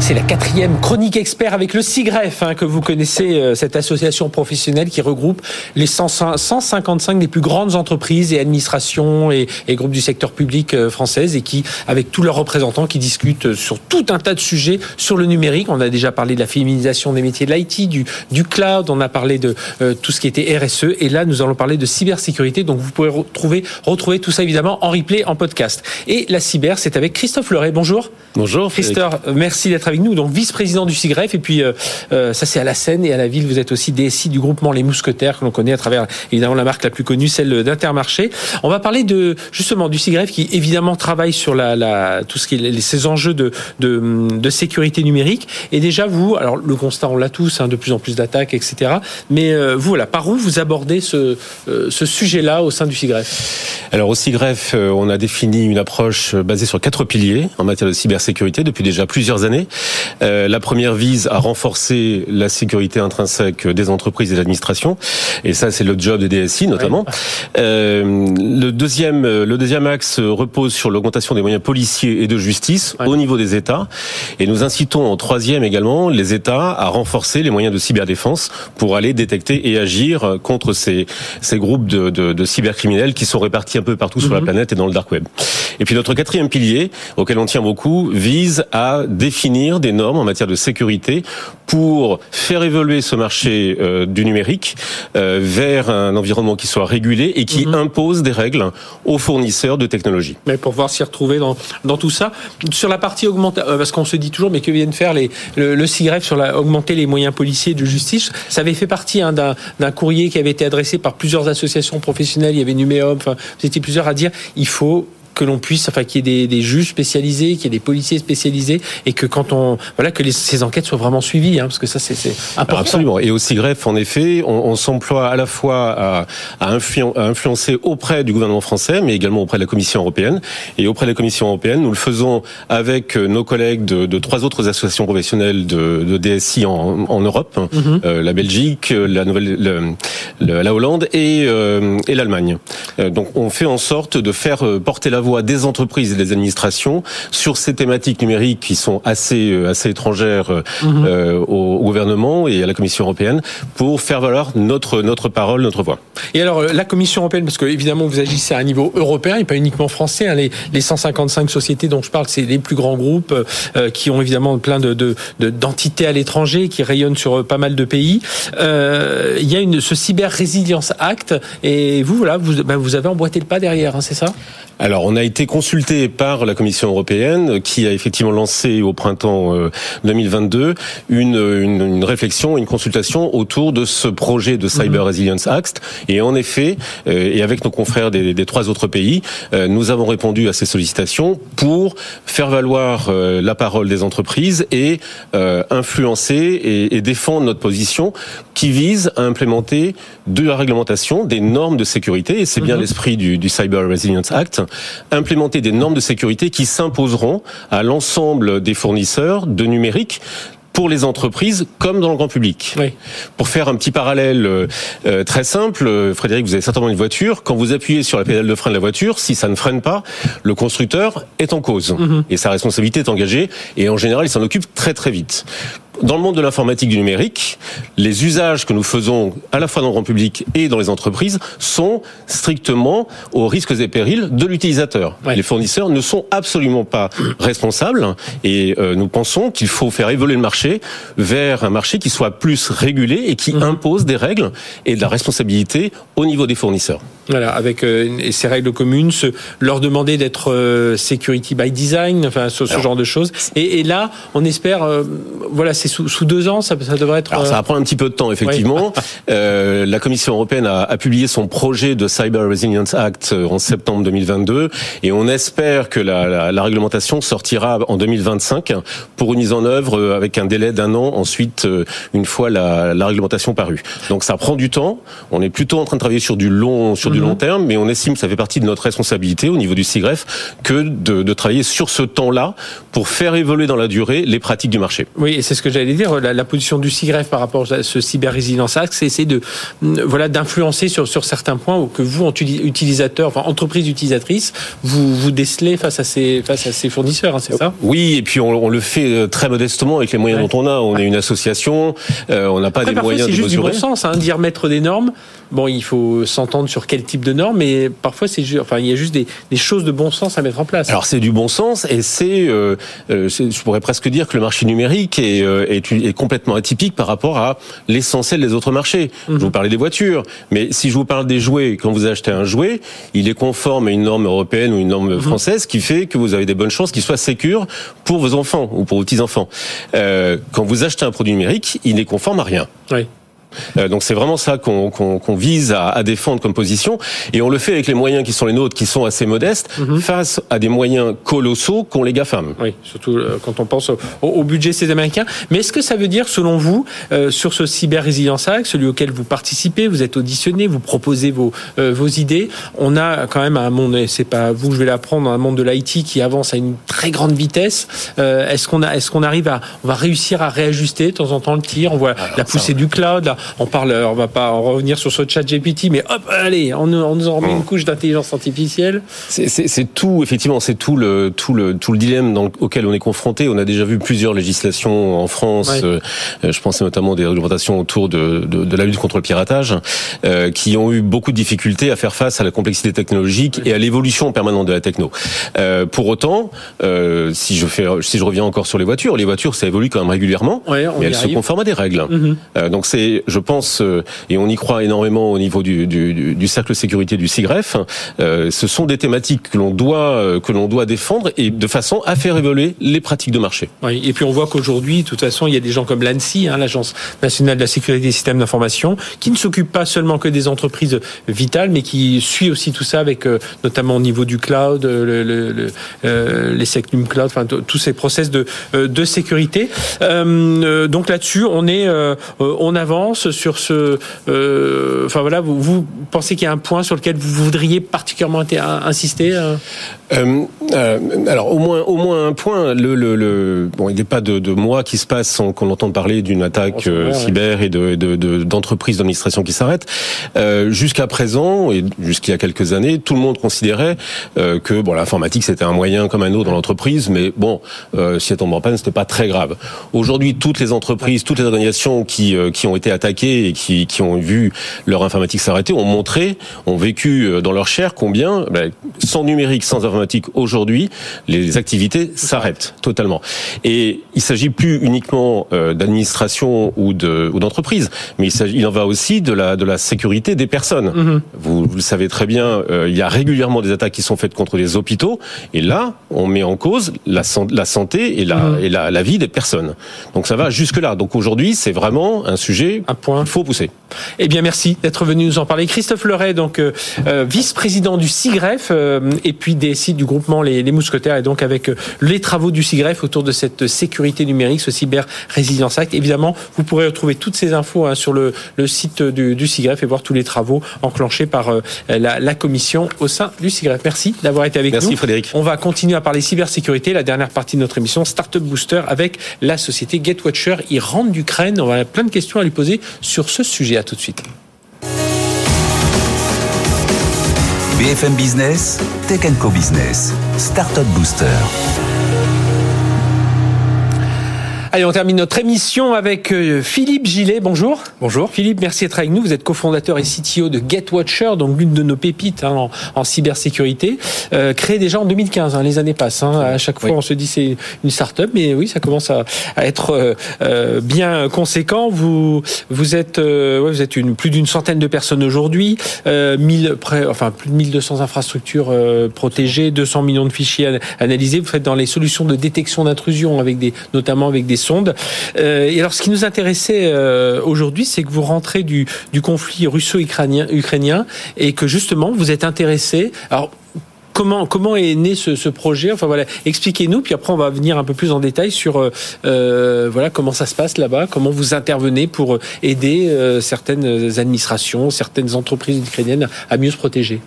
C'est la quatrième chronique expert avec le CIGREF, hein, que vous connaissez, euh, cette association professionnelle qui regroupe les 155 des plus grandes entreprises et administrations et, groupes du secteur public euh, françaises et qui, avec tous leurs représentants, qui discutent sur tout un tas de sujets sur le numérique. On a déjà parlé de la féminisation des métiers de l'IT, du, du cloud, on a parlé de euh, tout ce qui était RSE et là, nous allons parler de cybersécurité. Donc, vous pouvez retrouver, retrouver tout ça évidemment en replay, en podcast. Et la cyber, c'est avec Christophe Leray. Bonjour. Bonjour. Christophe, merci d'être avec nous, donc vice-président du CIGREF. Et puis, euh, euh, ça, c'est à la Seine et à la ville. Vous êtes aussi DSI du groupement Les Mousquetaires, que l'on connaît à travers, évidemment, la marque la plus connue, celle d'Intermarché. On va parler de, justement, du CIGREF qui, évidemment, travaille sur la, la, tout ce qui ces enjeux de, de, de, sécurité numérique. Et déjà, vous, alors, le constat, on l'a tous, hein, de plus en plus d'attaques, etc. Mais euh, vous, voilà, par où vous abordez ce, ce sujet-là au sein du CIGREF Alors, au CIGREF, on a défini une approche basée sur quatre piliers en matière de cybersécurité depuis déjà plusieurs années. Euh, la première vise à renforcer la sécurité intrinsèque des entreprises et de l'administration, et ça c'est le job des DSI notamment. Euh, le deuxième, le deuxième axe repose sur l'augmentation des moyens policiers et de justice au niveau des États, et nous incitons en troisième également les États à renforcer les moyens de cyberdéfense pour aller détecter et agir contre ces, ces groupes de, de, de cybercriminels qui sont répartis un peu partout sur la mhm. planète et dans le dark web. Et puis notre quatrième pilier, auquel on tient beaucoup, vise à définir des normes en matière de sécurité pour faire évoluer ce marché euh, du numérique euh, vers un environnement qui soit régulé et qui mhm. impose des règles aux fournisseurs de technologies. Mais pour pouvoir s'y retrouver dans, dans tout ça, sur la partie augmentation, euh, parce qu'on se dit toujours, mais que viennent faire les, le, le CIGREF sur la, augmenter les moyens policiers de justice? Ça avait fait partie hein, d'un courrier qui avait été adressé par plusieurs associations professionnelles. Il y avait Numéum, enfin, étiez plusieurs à dire il faut que l'on puisse, enfin, qu'il y ait des, juges spécialisés, qu'il y ait des policiers spécialisés, et que quand on, voilà, que ces enquêtes soient vraiment suivies, hein, parce que ça, c'est important. Absolument. Et aussi greffe, en effet, on, s'emploie à la fois à, à, influencer auprès du gouvernement français, mais également auprès de la Commission européenne. Et auprès de la Commission européenne, nous le faisons avec nos collègues de, trois autres associations professionnelles de, DSI en, Europe, mhm. euh, la Belgique, la Nouvelle, la Hollande et, euh, et l'Allemagne. Euh, donc, on fait en sorte de faire porter la voix des entreprises et des administrations sur ces thématiques numériques qui sont assez euh, assez étrangères euh, mhm. euh, au, gouvernement et à la Commission européenne pour faire valoir notre notre parole, notre voix. Et alors la Commission européenne, parce que évidemment vous agissez à un niveau européen et pas uniquement français. Hein, les, les 155 sociétés dont je parle, c'est les plus grands groupes qui ont évidemment plein de d'entités à l'étranger, qui rayonnent sur pas mal de pays. il y a une ce Cyber Resilience Act et vous voilà vous, ben, vous avez emboîté le pas derrière, hein, c'est ça? Alors, on a été consulté par la Commission européenne, qui a effectivement lancé au printemps 2022 euh, une, une, une réflexion, une consultation autour de ce projet de Cyber mhm. Resilience Act. Et en effet, euh, et avec nos confrères des, des trois autres pays, euh, nous avons répondu à ces sollicitations pour faire valoir la parole des entreprises et influencer et, et défendre notre position qui vise à implémenter de la réglementation, des normes de sécurité, et c'est bien mhm. l'esprit du, du Cyber Resilience Act, implémenter des normes de sécurité qui s'imposeront à l'ensemble des fournisseurs de numérique pour les entreprises comme dans le grand public. Oui. Pour faire un petit parallèle euh, euh, très simple, euh, Frédéric, vous avez certainement une voiture. Quand vous appuyez sur la pédale de frein de la voiture, si ça ne freine pas, le constructeur est en cause mhm. et sa responsabilité est engagée. Et en général, il s'en occupe très très vite dans le monde de l'informatique du numérique, les usages que nous faisons à la fois dans le grand public et dans les entreprises sont strictement aux risques et périls de l'utilisateur. Les fournisseurs ne sont absolument pas responsables et euh, nous pensons qu'il faut faire évoluer le marché vers un marché qui soit plus régulé et qui mhm. impose des règles et de la responsabilité au niveau des fournisseurs. Voilà, avec euh, ces règles communes, leur demander d'être euh, security by design, enfin ce, genre de choses. Et, et, là, on espère, voilà, c'est sous, sous, deux ans, ça, ça devrait être. Alors, ça va prendre un petit peu de temps, effectivement. euh, la Commission européenne a, a, publié son projet de Cyber Resilience Act euh, en septembre 2022, et on espère que la, la, la réglementation sortira en 2025 pour une mise en œuvre euh, avec un délai d'un an ensuite, euh, une fois la, la, réglementation parue. Donc ça prend du temps. On est plutôt en train de travailler sur du long, sur du du long terme, mais on estime que ça fait partie de notre responsabilité au niveau du CIGREF que de, de travailler sur ce temps-là pour faire évoluer dans la durée les pratiques du marché. Oui, et c'est ce que j'allais dire. La, position du CIGREF par rapport à ce cyber résilience axe, c'est essayer de voilà d'influencer sur sur certains points que vous, utilisateurs, enfin entreprises utilisatrices, vous vous décelez face à ces face à ces fournisseurs, hein, c'est ça? Oui, et puis on, le fait euh, très modestement avec les moyens dont on a. On est une association, euh, on n'a pas des moyens de mesurer. C'est juste du bon sens, hein, dire mettre des normes. Bon, il faut s'entendre sur quel type de normes, mais parfois c'est enfin il y a juste des, des, choses de bon sens à mettre en place. Alors c'est du bon sens et c'est euh, je pourrais presque dire que le marché numérique est, euh, est, est complètement atypique par rapport à l'essentiel des autres marchés. Je mhm. vous parlais des voitures, mais si je vous parle des jouets, quand vous achetez un jouet, il est conforme à une norme européenne ou une norme mhm. française qui fait que vous avez des bonnes chances qu'il soit sécure pour vos enfants ou pour vos petits-enfants. Euh, quand vous achetez un produit numérique, il n'est conforme à rien. Oui. Euh, donc c'est vraiment ça qu'on vise à, défendre comme position, et on le fait avec les moyens qui sont les nôtres, qui sont assez modestes, mhm. face à des moyens colossaux qu'ont les GAFAM. Oui, surtout euh, quand on pense au, budget ces américains. Mais est-ce que ça veut dire, selon vous, euh, sur ce cyber résilience act, celui auquel vous participez, vous êtes auditionné, vous proposez vos vos idées, on a quand même un monde, et c'est pas vous que je vais l'apprendre, un monde de l'IT qui avance à une très grande vitesse. est-ce qu'on a, est-ce qu'on arrive à, on va réussir à réajuster de temps en temps le tir On voit la poussée du cloud, on parle, on va pas en revenir sur ce chat GPT, mais hop, allez, on, nous en remet une couche d'intelligence artificielle. C'est tout, effectivement, c'est tout le, tout le, tout le dilemme dans, auquel on est confronté. On a déjà vu plusieurs législations en France. Euh, je pense notamment des réglementations autour de, de, de, la lutte contre le piratage, euh, qui ont eu beaucoup de difficultés à faire face à la complexité technologique et à l'évolution permanente de la techno. Euh, pour autant, euh, si je fais, si je reviens encore sur les voitures, les voitures ça évolue quand même régulièrement, mais elles se conforment à des règles. Mhm. Euh, donc c'est, je pense, euh, et on y croit énormément au niveau du, du, du cercle sécurité du CIGREF, euh, ce sont des thématiques que l'on doit euh, que l'on doit défendre et de façon à faire évoluer les pratiques de marché. Oui, et puis on voit qu'aujourd'hui, de toute façon, il y a des gens comme l'ANSI, hein, l'Agence nationale de la sécurité des systèmes d'information, qui ne s'occupe pas seulement que des entreprises vitales, mais qui suit aussi tout ça avec notamment au niveau du cloud, le, le, euh, les Secnum Cloud, enfin tous ces process de, de sécurité. Euh, donc là-dessus, on est, on avance sur ce. Euh, enfin voilà, vous, vous pensez qu'il y a un point sur lequel vous voudriez particulièrement insister euh euh, Alors au moins, au moins un point. Le, le, le bon, il n'est pas de, de, mois qui se passe sans qu'on entende parler d'une attaque cyber et de d'entreprises de, d'administration qui s'arrêtent. Jusqu'à présent et jusqu'il y a quelques années, tout le monde considérait que bon, l'informatique c'était un moyen comme un autre dans l'entreprise, mais bon, si elle tombe en panne, c'était pas très grave. Aujourd'hui, toutes les entreprises, toutes les organisations qui qui ont été attaqués et qui, qui ont vu leur informatique s'arrêter ont montré, ont vécu euh, dans leur chair combien, ben, sans numérique, sans informatique, aujourd'hui, les activités s'arrêtent totalement. Et il s'agit plus uniquement euh, d'administration ou de ou d'entreprise, mais il, il en va aussi de la de la sécurité des personnes. Mm-hmm. vous, vous, le savez très bien, euh, il y a régulièrement des attaques qui sont faites contre les hôpitaux, et là, on met en cause la, la santé et la mm-hmm. et la, la vie des personnes. Donc ça va jusque là. Donc aujourd'hui, c'est vraiment un sujet un point. Il faut pousser. Eh bien, merci d'être venu nous en parler. Christophe Leray, donc euh, euh, vice-président du CIGREF euh, et puis des sites du groupement Les, Mousquetaires, et donc avec les travaux du CIGREF autour de cette sécurité numérique, ce cyber résilience act. Évidemment, vous pourrez retrouver toutes ces infos hein, sur le, site du, du, CIGREF et voir tous les travaux enclenchés par la, commission au sein du CIGREF. Merci d'avoir été avec nous. Merci Frédéric. On va continuer à parler cybersécurité, la dernière partie de notre émission Startup Booster avec la société GetWatcher. Il rentre d'Ukraine. On va plein de questions à lui poser sur ce sujet. À tout de suite. BFM Business, Tech Co Business, Startup Booster. Allez, on termine notre émission avec euh, Philippe Gillet. Bonjour. Bonjour. Philippe, merci d'être avec nous. Vous êtes cofondateur et CTO de GetWatcher, donc l'une de nos pépites hein, en, cybersécurité, euh, créée déjà en 2015. Hein, les années passent. Hein. À chaque fois, on se dit c'est une start-up, mais oui, ça commence à, être euh, euh, bien conséquent. Vous vous êtes vous êtes une plus d'une centaine de personnes aujourd'hui, mille près, enfin plus de 1200 infrastructures protégées, 200 millions de fichiers analysés. Vous faites dans les solutions de détection d'intrusion avec des notamment avec des sondes. Euh, et alors, ce qui nous intéressait euh, aujourd'hui, c'est que vous rentrez du, conflit russo-ukrainien et que justement, vous êtes intéressé. Alors, comment comment est né ce, projet? Enfin voilà, expliquez-nous, puis après on va venir un peu plus en détail sur voilà comment ça se passe là-bas, comment vous intervenez pour aider certaines administrations, certaines entreprises ukrainiennes à mieux se protéger.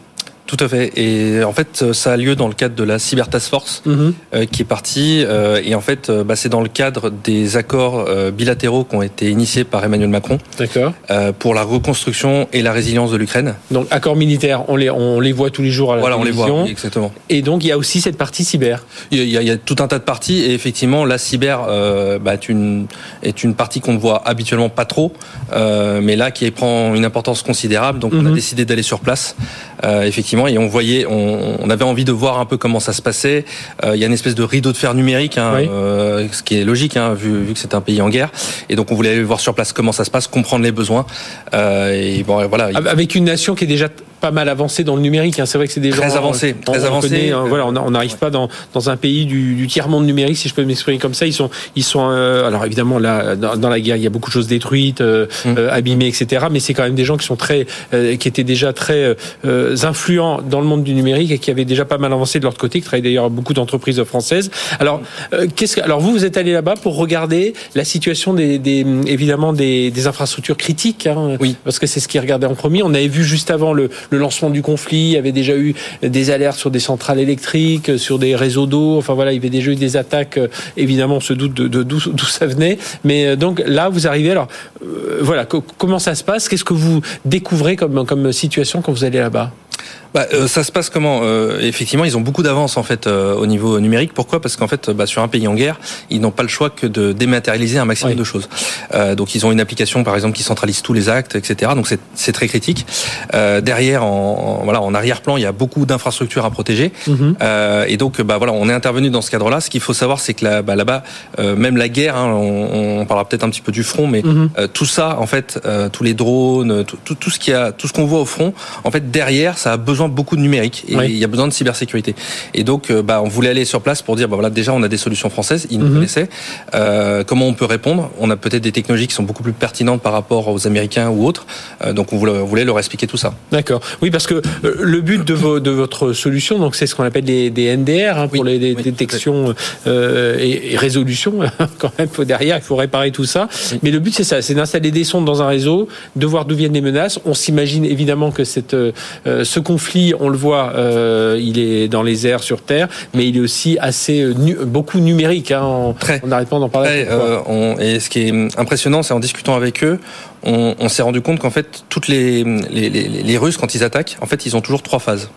Tout à fait. Et en fait, ça a lieu dans le cadre de la Cyber Task Force mhm. euh, qui est partie. Euh, et en fait, euh, bah, c'est dans le cadre des accords bilatéraux qui ont été initiés par Emmanuel Macron. D'accord. pour la reconstruction et la résilience de l'Ukraine. Donc, accords militaires, on les, on les voit tous les jours à la voilà, télévision. on les voit, exactement. Et donc, il y a aussi cette partie cyber. Il y a, il y a tout un tas de parties. Et effectivement, la cyber bah, est, une, est une partie qu'on ne voit habituellement pas trop, mais là, qui prend une importance considérable. Donc, on a mhm. décidé d'aller sur place, effectivement et on voyait, on, avait envie de voir un peu comment ça se passait. Euh, il y a une espèce de rideau de fer numérique, hein, euh, ce qui est logique hein, vu, vu, que c'est un pays en guerre, et donc on voulait aller voir sur place comment ça se passe, comprendre les besoins. Euh, et bon, voilà. Avec une nation qui est déjà pas mal avancé dans le numérique. Hein. C'est vrai que c'est des très avancé, très avancé. Hein. voilà, on n'arrive pas dans, dans un pays du, du tiers monde numérique, si je peux m'exprimer comme ça. Ils sont, ils sont. Euh, alors évidemment là, dans, la guerre, il y a beaucoup de choses détruites, euh, mmh. euh, abîmées, etc. Mais c'est quand même des gens qui sont très, qui étaient déjà très influents dans le monde du numérique et qui avaient déjà pas mal avancé de leur côté. Qui travaillent d'ailleurs beaucoup d'entreprises françaises. Alors, qu'est-ce que, alors vous, vous êtes allé là-bas pour regarder la situation des, des évidemment des, des infrastructures critiques. Hein, oui. Parce que c'est ce qui regardait en premier. On avait vu juste avant le, le lancement du conflit, il y avait déjà eu des alertes sur des centrales électriques, sur des réseaux d'eau. Enfin voilà, il y avait déjà eu des attaques. Euh, évidemment, on se doute de d'où ça venait. Mais euh, donc là, vous arrivez. Alors euh, voilà, comment ça se passe? Qu'est-ce que vous découvrez comme comme situation quand vous allez là-bas? Bah, euh, ça se passe comment euh, Effectivement, ils ont beaucoup d'avance en fait euh, au niveau numérique. Pourquoi? Parce qu'en fait, bah, sur un pays en guerre, ils n'ont pas le choix que de dématérialiser un maximum de choses. donc, ils ont une application, par exemple, qui centralise tous les actes, etc. Donc, c'est très critique. derrière, en, voilà, en arrière-plan, il y a beaucoup d'infrastructures à protéger. Mhm. et donc, bah, voilà, on est intervenu dans ce cadre-là. Ce qu'il faut savoir, c'est que là, bah, là-bas, même la guerre, hein, on, on, parlera peut-être un petit peu du front, mais mhm. tout ça, en fait, tous les drones, tout, tout, tout ce qui a, tout ce qu'on voit au front, en fait, derrière, ça a besoin beaucoup de numérique et il y a besoin de cybersécurité. Et donc, euh, bah, on voulait aller sur place pour dire, bah, voilà, déjà, on a des solutions françaises, ils nous mhm. connaissaient. Euh, comment on peut répondre? On a peut-être des technologies qui sont beaucoup plus pertinentes par rapport aux Américains ou autres. Euh, donc, on voulait, leur expliquer tout ça. D'accord. Oui, parce que le but de, votre solution, donc, c'est ce qu'on appelle des, NDR hein, pour les, détections et, résolutions. Quand même, faut derrière, il faut réparer tout ça. Mais le but, c'est ça, c'est d'installer des sondes dans un réseau, de voir d'où viennent les menaces. On s'imagine évidemment que cette, ce conflit on le voit, euh, il est dans les airs sur Terre, mais il est aussi assez euh, beaucoup numérique. Hein, on n'arrête pas d'en parler. Euh, et ce qui est impressionnant, c'est en discutant avec eux, on, s'est rendu compte qu'en fait, toutes les, les, Russes, quand ils attaquent, en fait, ils ont toujours trois phases.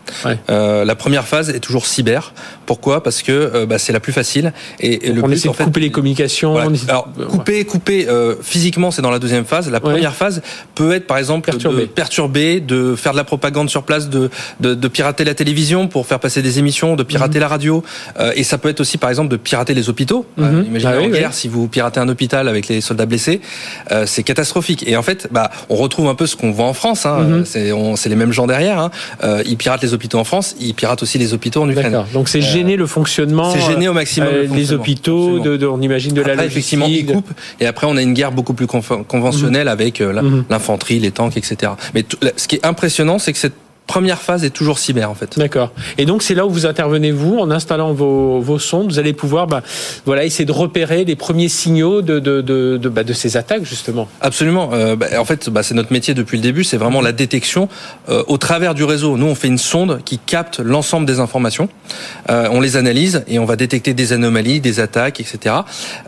Euh, la première phase est toujours cyber. Pourquoi? Parce que euh, bah, c'est la plus facile. Et, le on essaie de couper les communications. Alors, couper, couper euh, physiquement, c'est dans la deuxième phase. La première phase peut être, par exemple, perturber. de perturber, de faire de la propagande sur place, de, de, pirater la télévision pour faire passer des émissions, de pirater mhm. la radio. et ça peut être aussi, par exemple, de pirater les hôpitaux. Mhm. imaginez ah en guerre, si vous piratez un hôpital avec les soldats blessés, c'est catastrophique. Et en fait, bah, on retrouve un peu ce qu'on voit en France. Hein. Mhm. C'est les mêmes gens derrière. Hein. Euh, ils piratent les hôpitaux en France, ils piratent aussi les hôpitaux en Ukraine. Donc c'est gêner le fonctionnement. C'est gêner au maximum euh, les hôpitaux. De, on imagine de après, la logistique. Effectivement, ils coupent. Et après, on a une guerre beaucoup plus conventionnelle mhm. avec euh, mhm. l'infanterie, les tanks, etc. Mais ce qui est impressionnant, c'est que cette première phase est toujours cyber en fait. D'accord. Et donc c'est là où vous intervenez vous en installant vos, vos sondes, vous allez pouvoir bah, voilà essayer de repérer les premiers signaux de de de, de, bah, de ces attaques justement. Absolument. Euh, bah, en fait, bah, c'est notre métier depuis le début, c'est vraiment la détection euh, au travers du réseau. Nous, on fait une sonde qui capte l'ensemble des informations, euh, on les analyse et on va détecter des anomalies, des attaques, etc.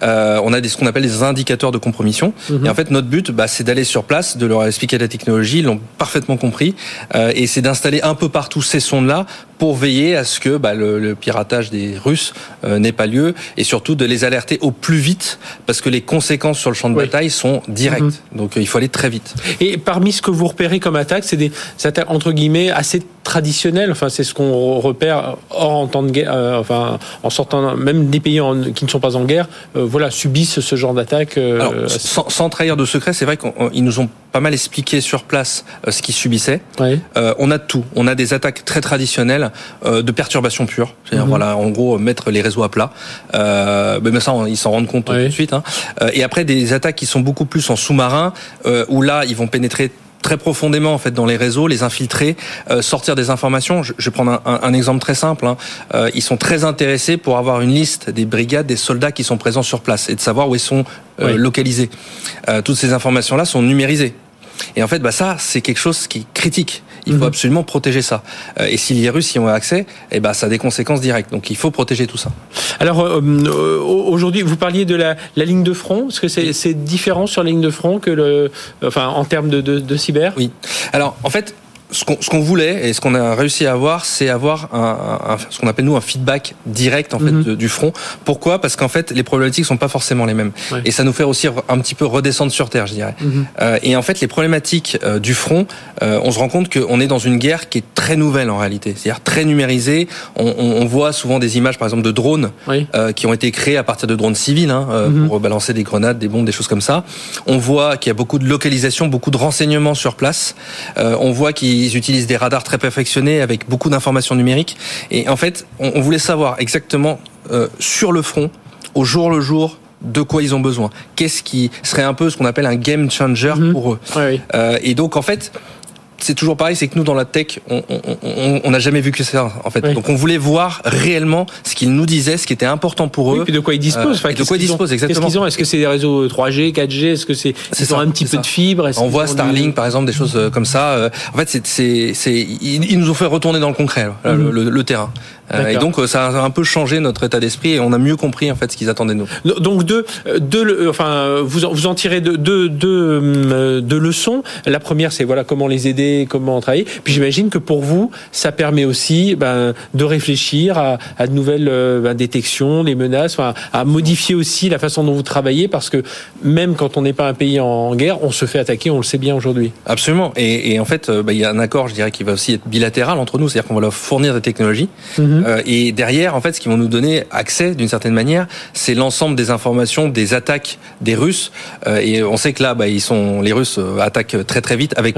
Euh, on a des, ce qu'on appelle des indicateurs de compromission. Mhm. Et en fait, notre but, bah, c'est d'aller sur place, de leur expliquer la technologie, ils l'ont parfaitement compris, euh, et c'est d'installer un peu partout ces sondes-là pour veiller à ce que bah, le, piratage des Russes euh, n'ait pas lieu et surtout de les alerter au plus vite parce que les conséquences sur le champ de bataille sont directes. Mhm. Donc euh, il faut aller très vite. Et parmi ce que vous repérez comme attaques, c'est des attaques entre guillemets assez traditionnelles. Enfin, c'est ce qu'on repère hors en temps de guerre. Euh, enfin, en sortant même des pays qui ne sont pas en guerre, voilà, subissent ce genre d'attaques. Sans, sans, trahir de secret, c'est vrai qu'ils nous ont pas mal expliqué sur place ce qu'ils subissaient. on a tout. On a des attaques très traditionnelles euh, de perturbation pure. Mhm. voilà, en gros, mettre les réseaux à plat. Euh, mais ça, ils s'en rendent compte tout de suite. Hein. Euh, et après, des attaques qui sont beaucoup plus en sous-marin, où là, ils vont pénétrer très profondément en fait dans les réseaux, les infiltrer, sortir des informations. Je, vais prendre un, exemple très simple. Hein. ils sont très intéressés pour avoir une liste des brigades, des soldats qui sont présents sur place et de savoir où ils sont localisés. toutes ces informations-là sont numérisées. Et en fait, bah ça, c'est quelque chose qui est critique. Il faut mhm. absolument protéger ça. Euh, et si les Russes y ont accès, eh ben, ça a des conséquences directes. Donc il faut protéger tout ça. Alors euh, euh, aujourd'hui, vous parliez de la, la, ligne de front. Est-ce que c'est différent sur la ligne de front que le, enfin, en termes de, de, de cyber? Oui. Alors en fait, ce qu'on voulait et ce qu'on a réussi à avoir, c'est avoir un, un, ce qu'on appelle nous un feedback direct en fait mhm. du front. Pourquoi? Parce qu'en fait, les problématiques sont pas forcément les mêmes, et ça nous fait aussi un petit peu redescendre sur terre, je dirais. Mhm. euh, et en fait, les problématiques euh, du front, euh, on se rend compte qu'on est dans une guerre qui est très nouvelle en réalité, c'est-à-dire très numérisée. On, on, on, voit souvent des images, par exemple, de drones euh, qui ont été créés à partir de drones civils hein, mhm. pour balancer des grenades, des bombes, des choses comme ça. On voit qu'il y a beaucoup de localisation, beaucoup de renseignements sur place. on voit qu'il ils utilisent des radars très perfectionnés avec beaucoup d'informations numériques. Et en fait, on, voulait savoir exactement euh, sur le front, au jour le jour, de quoi ils ont besoin. Qu'est-ce qui serait un peu ce qu'on appelle un game changer mhm. pour eux. Euh, et donc en fait, c'est toujours pareil, c'est que nous dans la tech, on n'a jamais vu que ça en fait. Donc on voulait voir réellement ce qu'ils nous disaient, ce qui était important pour eux. et puis de quoi ils disposent. Euh, de quoi ils disposent exactement. Qu'est-ce qu'ils ont? Est-ce que c'est des réseaux 3G, 4G Est-ce que c'est ils ont un petit peu de fibre? On voit Starlink par exemple, des choses euh, comme ça. Euh, en fait, c'est ils nous ont fait retourner dans le concret, mhm. le, terrain. Et donc ça a un peu changé notre état d'esprit et on a mieux compris en fait ce qu'ils attendaient de nous. Donc deux, deux enfin vous en, vous en tirez deux, deux, deux leçons. La première c'est voilà comment les aider comment travailler. Puis j'imagine que pour vous, ça permet aussi ben, de réfléchir à, à de nouvelles euh, ben, détections, des menaces, à modifier aussi la façon dont vous travaillez, parce que même quand on n'est pas un pays en guerre, on se fait attaquer, on le sait bien aujourd'hui. Absolument. Et, et en fait, euh, ben, il y a un accord, je dirais, qui va aussi être bilatéral entre nous, c'est-à-dire qu'on va leur fournir des technologies. Mhm. Euh, et derrière, en fait, ce qu'ils vont nous donner accès, d'une certaine manière, c'est l'ensemble des informations des attaques des Russes. et on sait que là, bah, ils sont, les Russes attaquent très très vite avec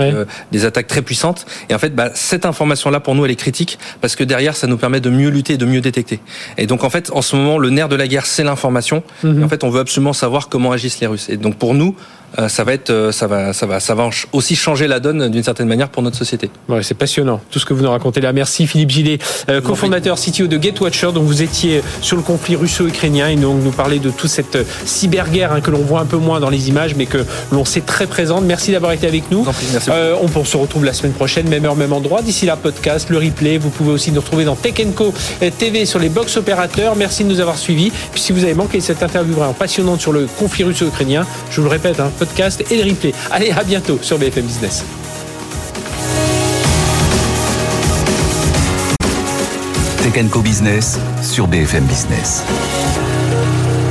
des attaques très puissante. Et en fait, bah, cette information-là, pour nous, elle est critique parce que derrière, ça nous permet de mieux lutter, de mieux détecter. Et donc, en fait, en ce moment, le nerf de la guerre, c'est l'information. Mhm. En fait, on veut absolument savoir comment agissent les Russes. Et donc, pour nous, ça va être, euh, ça va, ça va, ça va aussi changer la donne d'une certaine manière pour notre société. Ouais, c'est passionnant tout ce que vous nous racontez là. Merci Philippe Gillet, euh, cofondateur CTO de GetWatcher. Donc vous étiez sur le conflit russo-ukrainien et donc nous parler de toute cette cyberguerre hein, que l'on voit un peu moins dans les images, mais que l'on sait très présente. Merci d'avoir été avec nous. on se retrouve la semaine prochaine, même heure, même endroit. D'ici là, podcast, le replay. Vous pouvez aussi nous retrouver dans Tech Co TV sur les box opérateurs. Merci de nous avoir suivis. Puis si vous avez manqué cette interview vraiment passionnante sur le conflit russo-ukrainien, je vous le répète, hein, podcast et le replay. Allez, à bientôt sur BFM Business. Tech Co Business sur BFM Business.